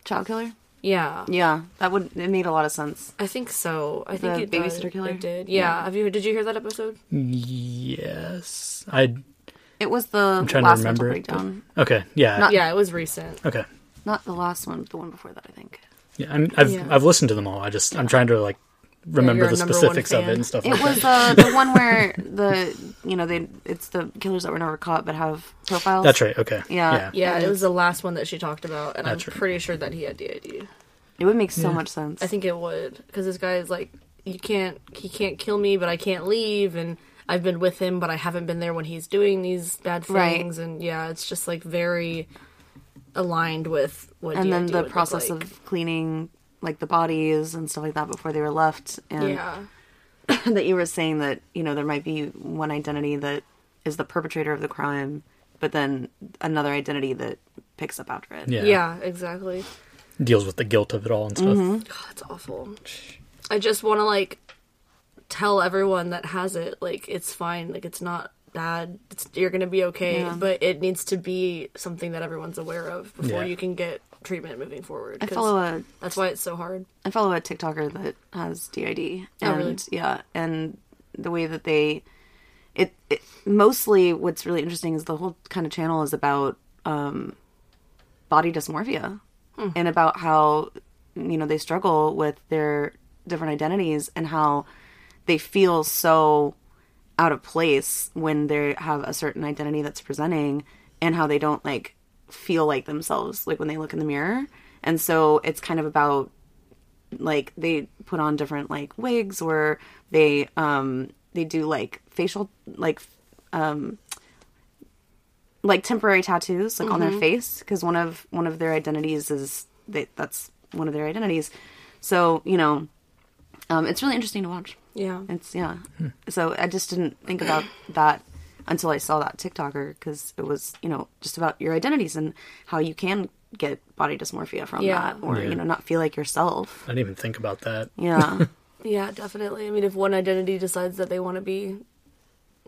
Child killer?
yeah
Yeah. That would it made a lot of sense.
I think so. I think it
babysitter
did.
killer?
It did. Yeah. Have you? Did you hear that episode?
Yes. I
It was the I'm
trying to remember
mental
it, but-
breakdown.
okay. Yeah.
Not-
Yeah, it was recent.
okay.
Not the last one, but the one before that, I think.
Yeah, I'm, I've
Yeah.
I've listened to them all. I just I'm trying to like remember
you're
the specifics of it and stuff
It
like
was
that.
uh, the one where the you know they it's the killers that were never caught but have profiles.
That's right. Okay.
Yeah.
Yeah.
Yeah, it was the last one that she talked about, and
That's
I'm
right.
pretty sure that he had DID.
It would make so
Yeah.
much sense.
I think it would because this guy is like, you can't, he can't kill me, but I can't leave, and I've been with him, but I haven't been there when he's doing these bad
Right.
things, and yeah, it's just like very aligned with what.
and then
DID
the process
like.
of cleaning like the bodies and stuff like that before they were left, and
Yeah.
that you were saying that you know there might be one identity that is the perpetrator of the crime, but then another identity that picks up after it.
Yeah.
Yeah, exactly.
Deals with the guilt of it all and stuff.
Mm-hmm.
God, that's awful. I just want to like tell everyone that has it like it's fine, like it's not bad. It's, you're gonna be okay,
Yeah.
but it needs to be something that everyone's aware of before
Yeah.
you can get treatment moving forward.
I
'cause
follow a
That's why it's so hard.
I follow a TikToker that has DID,
Oh,
and
really?
yeah, and the way that they, it, it mostly what's really interesting is the whole kind of channel is about um, body dysmorphia,
Hmm.
and about how you know they struggle with their different identities and how they feel so out of place when they have a certain identity that's presenting and how they don't like feel like themselves like when they look in the mirror. And so it's kind of about like they put on different like wigs or they um they do like facial like um like temporary tattoos like on their face because one of one of their identities is they, that's one of their identities. So you know um it's really interesting to watch
Yeah.
it's yeah. So I just didn't think about that until I saw that TikToker because it was you know just about your identities and how you can get body dysmorphia from
Yeah.
that or
Yeah.
you know not feel like yourself.
I didn't even think about that.
Yeah.
Yeah, definitely. I mean, if one identity decides that they want to be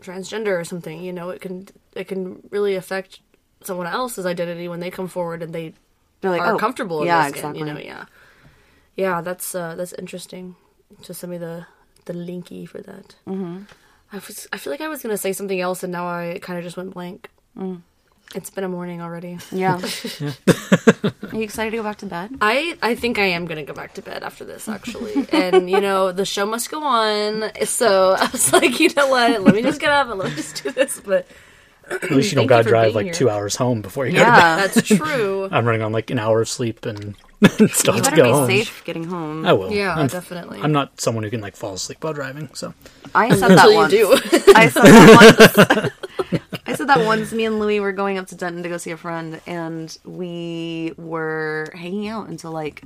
transgender or something, you know, it can it can really affect someone else's identity when they come forward and they
They're like
are
oh,
comfortable in
Yeah,
their skin,
exactly.
you know, yeah. Yeah, that's uh that's interesting. Just send me the the linky for that. Mm-hmm. I was, I feel like I was gonna say something else and now I kind of just went blank.
Mm.
It's been a morning already.
Yeah. Are you excited to go back to bed?
I I think I am gonna go back to bed after this actually, and you know the show must go on. So I was like, you know what? Let me just get up and let me just do this. But
At least you don't gotta drive like
here.
two hours home before you go to bed.
Yeah.
that's true.
I'm running on like an hour of sleep and still
you
to
better
go
be
home.
safe getting home.
I will.
Yeah,
I'm,
definitely.
I'm not someone who can like fall asleep while driving, so
I said that
Until you
once.
do.
I said that once. I said that once. Me and Louie were going up to Denton to go see a friend, and we were hanging out until like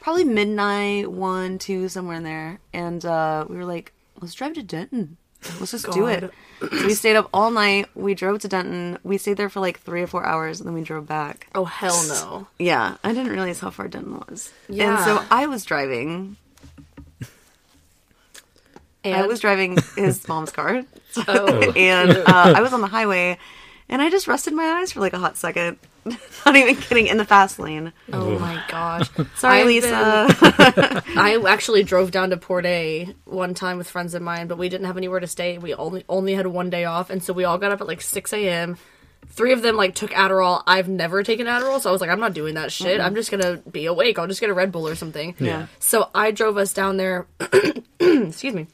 probably midnight, one, two, somewhere in there. And uh, we were like, "Let's drive to Denton. Let's just do it." So we stayed up all night. We drove to Denton. We stayed there for like three or four hours, and then we drove back.
oh hell no!
Yeah, I didn't realize how far Denton was.
Yeah.
And so I was driving.
And
I was driving his mom's car
oh,
and uh, I was on the highway, and I just rested my eyes for like a hot second. Not even kidding, in the fast lane.
oh my gosh!
Sorry,
I've
Lisa.
been- I actually drove down to Port A one time with friends of mine, but we didn't have anywhere to stay. We only only had one day off, and so we all got up at like six a.m. Three of them like took Adderall. I've never taken Adderall, so I was like, I'm not doing that shit. I'm just gonna be awake. I'll just get a Red Bull or something.
Yeah.
So I drove us down there. excuse me.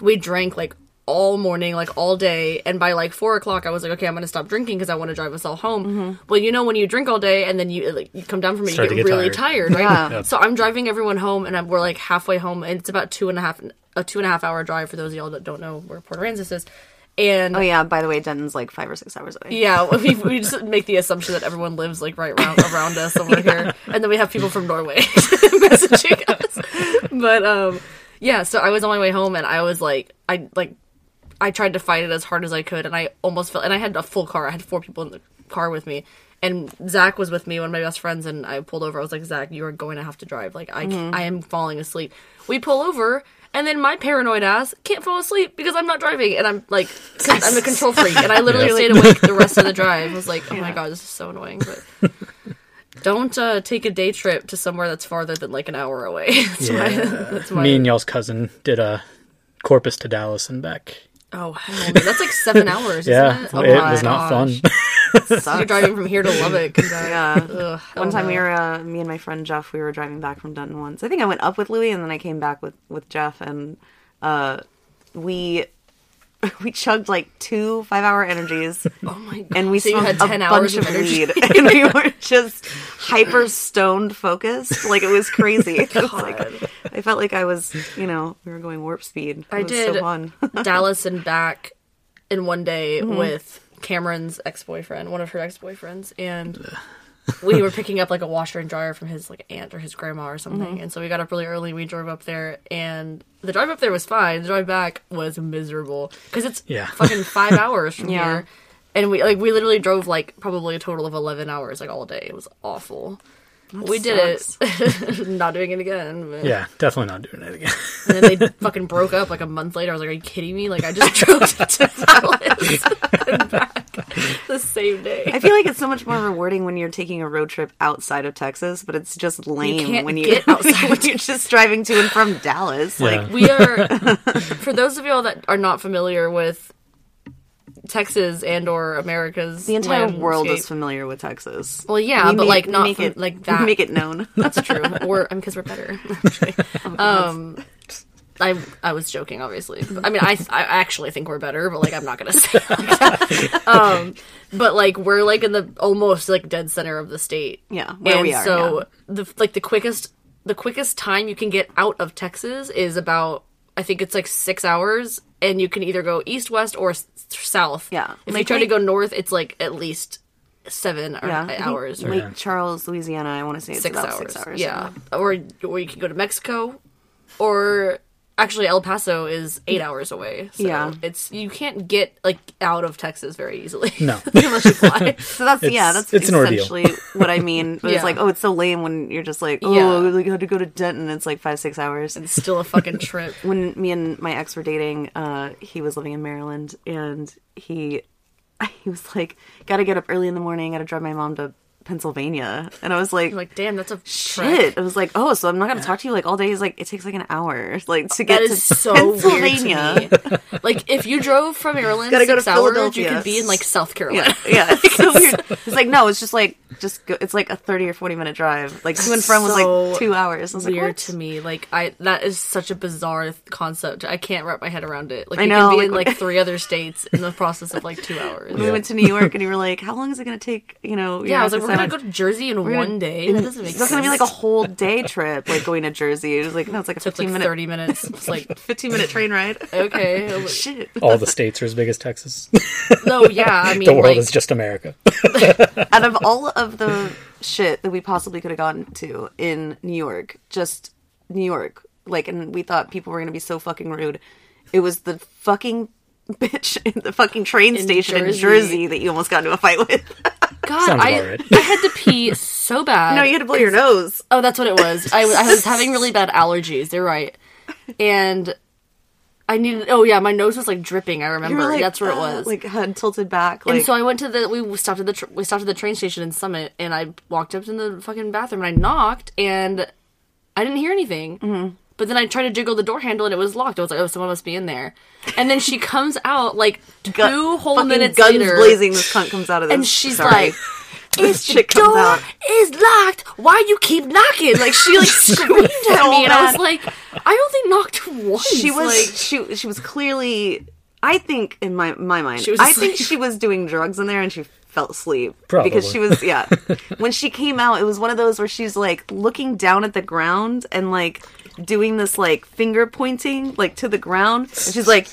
We drank like all morning, like all day, and by like four o'clock, I was like, okay, I'm gonna stop drinking because I want to drive us all home. Well, you know, when you drink all day and then you like you come down from it,
Start
you
to
get,
get
really
tired.
tired, right?
Yeah.
Yep.
So I'm driving everyone home, and I'm, we're like halfway home, and it's about two and a half a two and a half hour drive for those of y'all that don't know where Port Aransas is. And
oh yeah, by the way, Denton's like five or six hours away.
yeah, we, we just make the assumption that everyone lives like right around around us over here, and then we have people from Norway messaging us. But um, yeah, so I was on my way home, and I was like, I like, I tried to fight it as hard as I could, and I almost fell. and I had a full car. I had four people in the car with me, and Zach was with me, one of my best friends, and I pulled over. I was like, Zach, you are going to have to drive. Like, I, I am falling asleep. We pull over. And then my paranoid ass can't fall asleep because I'm not driving, and I'm like, I'm a control freak, and I literally
Yeah.
stayed awake the rest of the drive. I was like, oh my god, this is so annoying. But don't uh, take a day trip to somewhere that's farther than like an hour away. that's my, that's my.
me and y'all's cousin did a Corpus to Dallas and back.
Oh hell, that's like seven hours.
Yeah,
isn't it?
it
Oh my
was not
gosh.
fun.
You're driving from here to Lubbock. and.
Yeah.
Ugh,
One time
no.
we were, uh, me and my friend Jeff, we were driving back from Denton once. I think I went up with Louie and then I came back with, with Jeff and uh, we we chugged like two five hour energies
Oh my god.
and we
so
smoked a
10
bunch
hours
of
of energy.
weed and we were just hyper stoned focused. Like it was crazy. It was like, I felt like I was, you know, we were going warp speed. It
I
was
did
so fun.
Dallas and back in one day
Mm-hmm.
with Cameron's ex boyfriend, one of her ex boyfriends, and we were picking up like a washer and dryer from his like aunt or his grandma or something, mm-hmm. and so we got up really early. We drove up there, and the drive up there was fine. The drive back was miserable because it's
Yeah.
fucking five hours from
Yeah.
here, and we like we literally drove like probably a total of eleven hours like all day. It was awful. We did it, not doing it again. But.
Yeah, definitely not doing it again.
And then they fucking broke up like a month later. I was like, "Are you kidding me? Like I just drove to Dallas and back the same day."
I feel like it's so much more rewarding when you're taking a road trip outside of Texas, but it's just lame
can't
when you
get outside
when you're just driving to and from Dallas.
Yeah.
Like
we are for those of y'all that are not familiar with Texas and or America's
the entire world is familiar with Texas.
well, yeah,
We
but
make-
like not
make
from-
it
like that.
make it known.
That's true. We're I mean, because we're better. um, I I was joking, obviously. I mean, I I actually think we're better, but like I'm not gonna say like. Um, but like we're like in the almost like dead center of the state.
Yeah, where
and
we are,
So
yeah.
the like the quickest the quickest time you can get out of Texas is about I think it's like six hours, and you can either go east, west, or s- south.
Yeah.
If you try to go north, it's like at least seven or
think
hours or
Lake Charles, Louisiana. I want to say it's
six
about
hours.
six hours.
Yeah. Or or you can go to Mexico, or actually El Paso is eight hours away. So
Yeah.
it's you can't get like out of Texas very easily.
No.
unless you fly.
So that's yeah, that's
it's an ordeal.
essentially what I mean. But
Yeah.
It's like, oh, it's so lame when you're just like, oh,
Yeah.
we had to go to Denton. It's like five, six hours.
it's still a fucking trip.
when me and my ex were dating, uh, he was living in Maryland, and he he was like, "Got to get up early in the morning. Got to drive my mom to Pennsylvania." And I was like,
I'm like, damn, that's a trek.
"Shit!" I was like, "Oh, so I'm not gonna talk to you like all day." He's like, "It takes like an hour, like to get
That
to
so
Pennsylvania."
weird to. Like if you drove from Maryland
Gotta go to
hours, you
Philadelphia.
could be in like South Carolina.
Yeah, yeah, it's so weird. It's like no, it's just like just go, it's like a thirty or forty minute drive. Like to and from was like two hours. I was like,
Weird
what?
to me. Like I, that is such a bizarre concept. I can't wrap my head around it. Like
I
you
know,
can be
like,
in like three other states in the process of like two hours.
We went to New York, and you were like, "How long is it gonna take?" You know,
Yeah, I was like, we're gonna go to Jersey in
gonna-
one day. That doesn't make
That's
sense.
gonna be like a whole day trip, like going to Jersey. It was like no, it's like a
took
fifteen
like
minute,
thirty minutes. It's like
fifteen minute train ride.
okay,
Shit.
All the states are as big as Texas.
no, yeah. I mean,
the world
like,
is just America.
Out of all of the shit that we possibly could have gotten to in New York, just New York, like, and we thought people were gonna be so fucking rude. It was the fucking bitch in the fucking train station in
Jersey.
Jersey that you almost got into a fight with.
God, I,
right.
I had to pee so bad.
no, you had to blow your nose.
Oh, that's what it was. I, I was having really bad allergies. You're right, and I needed. Oh yeah, my nose was like dripping. I remember.
like,
that's where it
uh,
was.
like head tilted back. Like,
and so I went to the we stopped at the tr- we stopped at the train station in Summit, and I walked up to the fucking bathroom and I knocked, and I didn't hear anything.
Mm-hmm.
But then I tried to jiggle the door handle and it was locked. I was like, oh, someone must be in there. And then she comes out like two
gu-
whole
fucking
minutes
guns
later,
blazing. This cunt comes out of this,
and she's
Sorry.
like,
This
"The
chick comes
door
out.
is locked. Why you keep knocking?" Like she like screamed at me, and I was like, "I only knocked once."
she was
like,
she she was clearly I think in my my mind
She was
I think
asleep.
she was doing drugs in there and she fell asleep
Probably.
because she was yeah when she came out it was one of those where she's like looking down at the ground and like doing this like finger pointing like to the ground. And she's like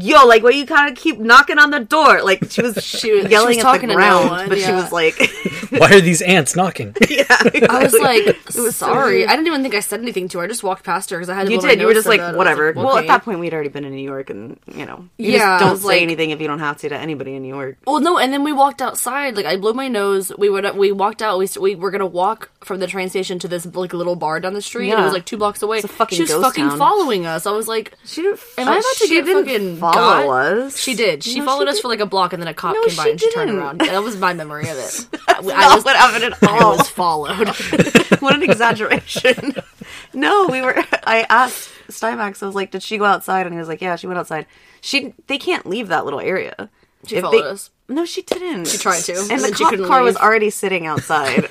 yo like why you kind of keep knocking on the door like she was
She was- she
yelling
was
at
talking
the
to no
ground
one,
but she was like
Why are these ants knocking?
yeah
I was like,
It was
sorry.
weird.
I didn't even think I said anything to her. I just walked past her because I had to
You did. You were just like,
bad. I was
whatever.
like,
Well, at that point, we'd already been in New York, and you know, you
Yeah,
just don't say
like-
anything if you don't have to to anybody in New York.
Well, no, and then we walked outside. Like I blew my nose. We would we walked out. We we were gonna walk from the train station to this like little bar down the street. and it was like two blocks away.
It's a fucking
she was
ghost
fucking
town.
following us. I was like,
She didn't.
Am I about to
she
get fucking
follow
got?
us?
She did. She
No,
followed
she
us for like a block, and then a cop
No,
came by and she turned
didn't.
around. That was my memory of it. I, I was,
what happened at
I was followed.
what an exaggeration. no, we were. I asked Steinmax. I was like, "Did she go outside?" And he was like, "Yeah, she went outside." She. They can't leave that little area.
She
If
followed
they-
us.
No, she didn't. She
tried to,
and,
and
the cop car was already sitting outside.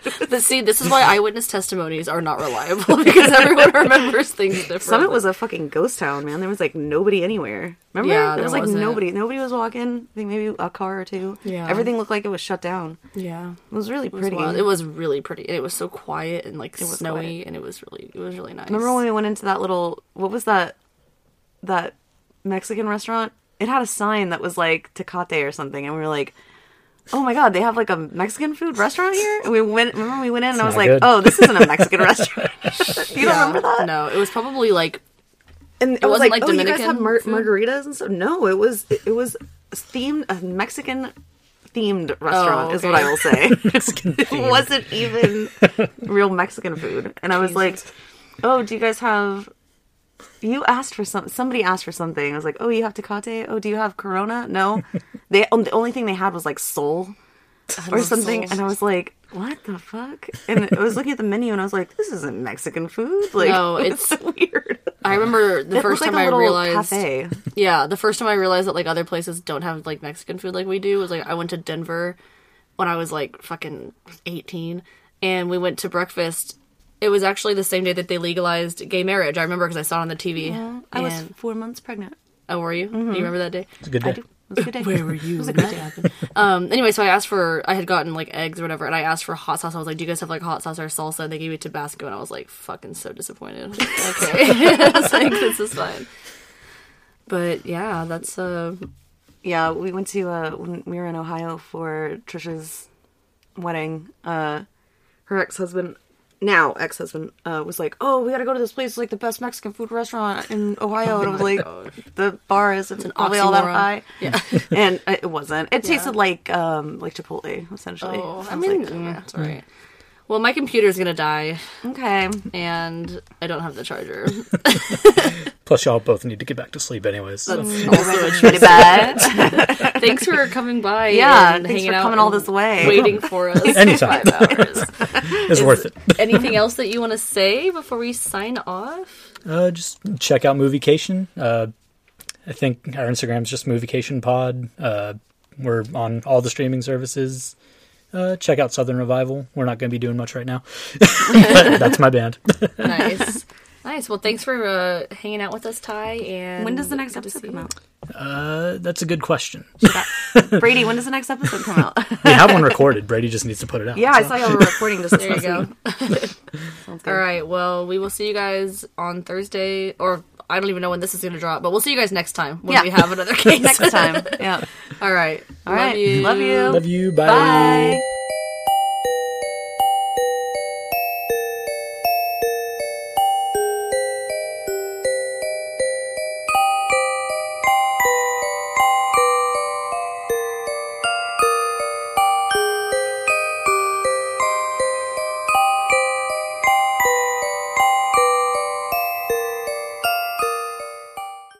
But see, this is why eyewitness testimonies are not reliable because everyone remembers things differently.
Summit was a fucking ghost town, man. There was like nobody anywhere. Remember?
Yeah,
there
there
was like
wasn't.
nobody. Nobody was walking. I think maybe a car or two.
Yeah.
Everything looked like it was shut down.
yeah.
It was really
It was,
pretty.
It was really pretty, and it was so quiet and like snowy,
quiet.
and it was really, it was really nice.
Remember when we went into that little what was that that Mexican restaurant? It had a sign that was like Tecate or something, and we were like, oh my god, they have like a Mexican food restaurant here. And we went. Remember we went in and I was like,
good.
oh, this isn't a Mexican restaurant. you don't remember that?
No, it was probably like
And it, was
wasn't,
like,
like,
oh, you guys have mar- margaritas and stuff. No, it was it, it was themed a Mexican themed restaurant oh, is what. I will say.
Mexican
It wasn't even real Mexican food. And I was like, oh, do you guys have. You asked for some. Somebody asked for something. I was like, "Oh, you have Tecate. Oh, do you have Corona? No, they. Um, the only thing they had was like Sol or something." And I was like, "What the fuck?" And I was looking at the menu, and I was like, "This isn't Mexican food. Like,
No,
it's, so weird."
I remember the
It
first time
like
I realized
cafe.
Yeah, the first time I realized that like other places don't have like Mexican food like we do was like I went to Denver when I was like fucking 18 and we went to breakfast. It was actually the same day that they legalized gay marriage. I remember because I saw it on the TV.
Yeah, I was four months pregnant.
oh, were you? Do you remember that day?
It's a good
I
day.
do. It was a good day.
Where were you?
It was a good
that
day.
happened? Um. Anyway, so I asked for. I had gotten like eggs or whatever, and I asked for hot sauce. I was like, "Do you guys have like hot sauce or salsa?" And they gave me Tabasco, and I was like, "Fucking so disappointed." I was like, okay, I was like, "This is fine." But yeah, that's uh.
Yeah, we went to uh when we were in Ohio for Trisha's wedding. Uh her ex-husband now ex-husband uh was like, "Oh, we got to go to this place. It's like the best Mexican food restaurant in Ohio." And I was like, "The bar is probably all that high."
Yeah.
and uh, it wasn't. It tasted like um like Chipotle essentially.
Oh, I
was
mean,
like,
yeah, that's right. Well, my computer's gonna die,
okay.
and I don't have the charger.
Plus, y'all both need to get back to sleep, anyways. so.
That's also a
Pretty bad.
Thanks for coming by.
Yeah,
and
thanks
hanging
for
out
coming all this way.
waiting for us.
Anytime.
Five hours.
It's worth it.
Anything else that you want to say before we sign off?
Uh, just check out Moviecation. Uh, I think our Instagram's just Moviecation Pod. Uh, we're on all the streaming services. Uh, check out Southern Revival. We're not going to be doing much right now. That's my band.
Nice. Nice. Well, thanks for uh, hanging out with us, Ty. And
When does the next episode come out?
Uh, that's a good question.
Brady, when does the next episode come out?
We have one recorded. Brady just needs to put it out.
yeah, I saw y'all were recording just
There you go. All right. Well, we will see you guys on Thursday, or I don't even know when this is going to drop, but we'll see you guys next time when
Yeah.
we have another case.
Next time. Yeah.
All right.
All
Love
right.
you.
Love you.
Love you. Bye.
Bye.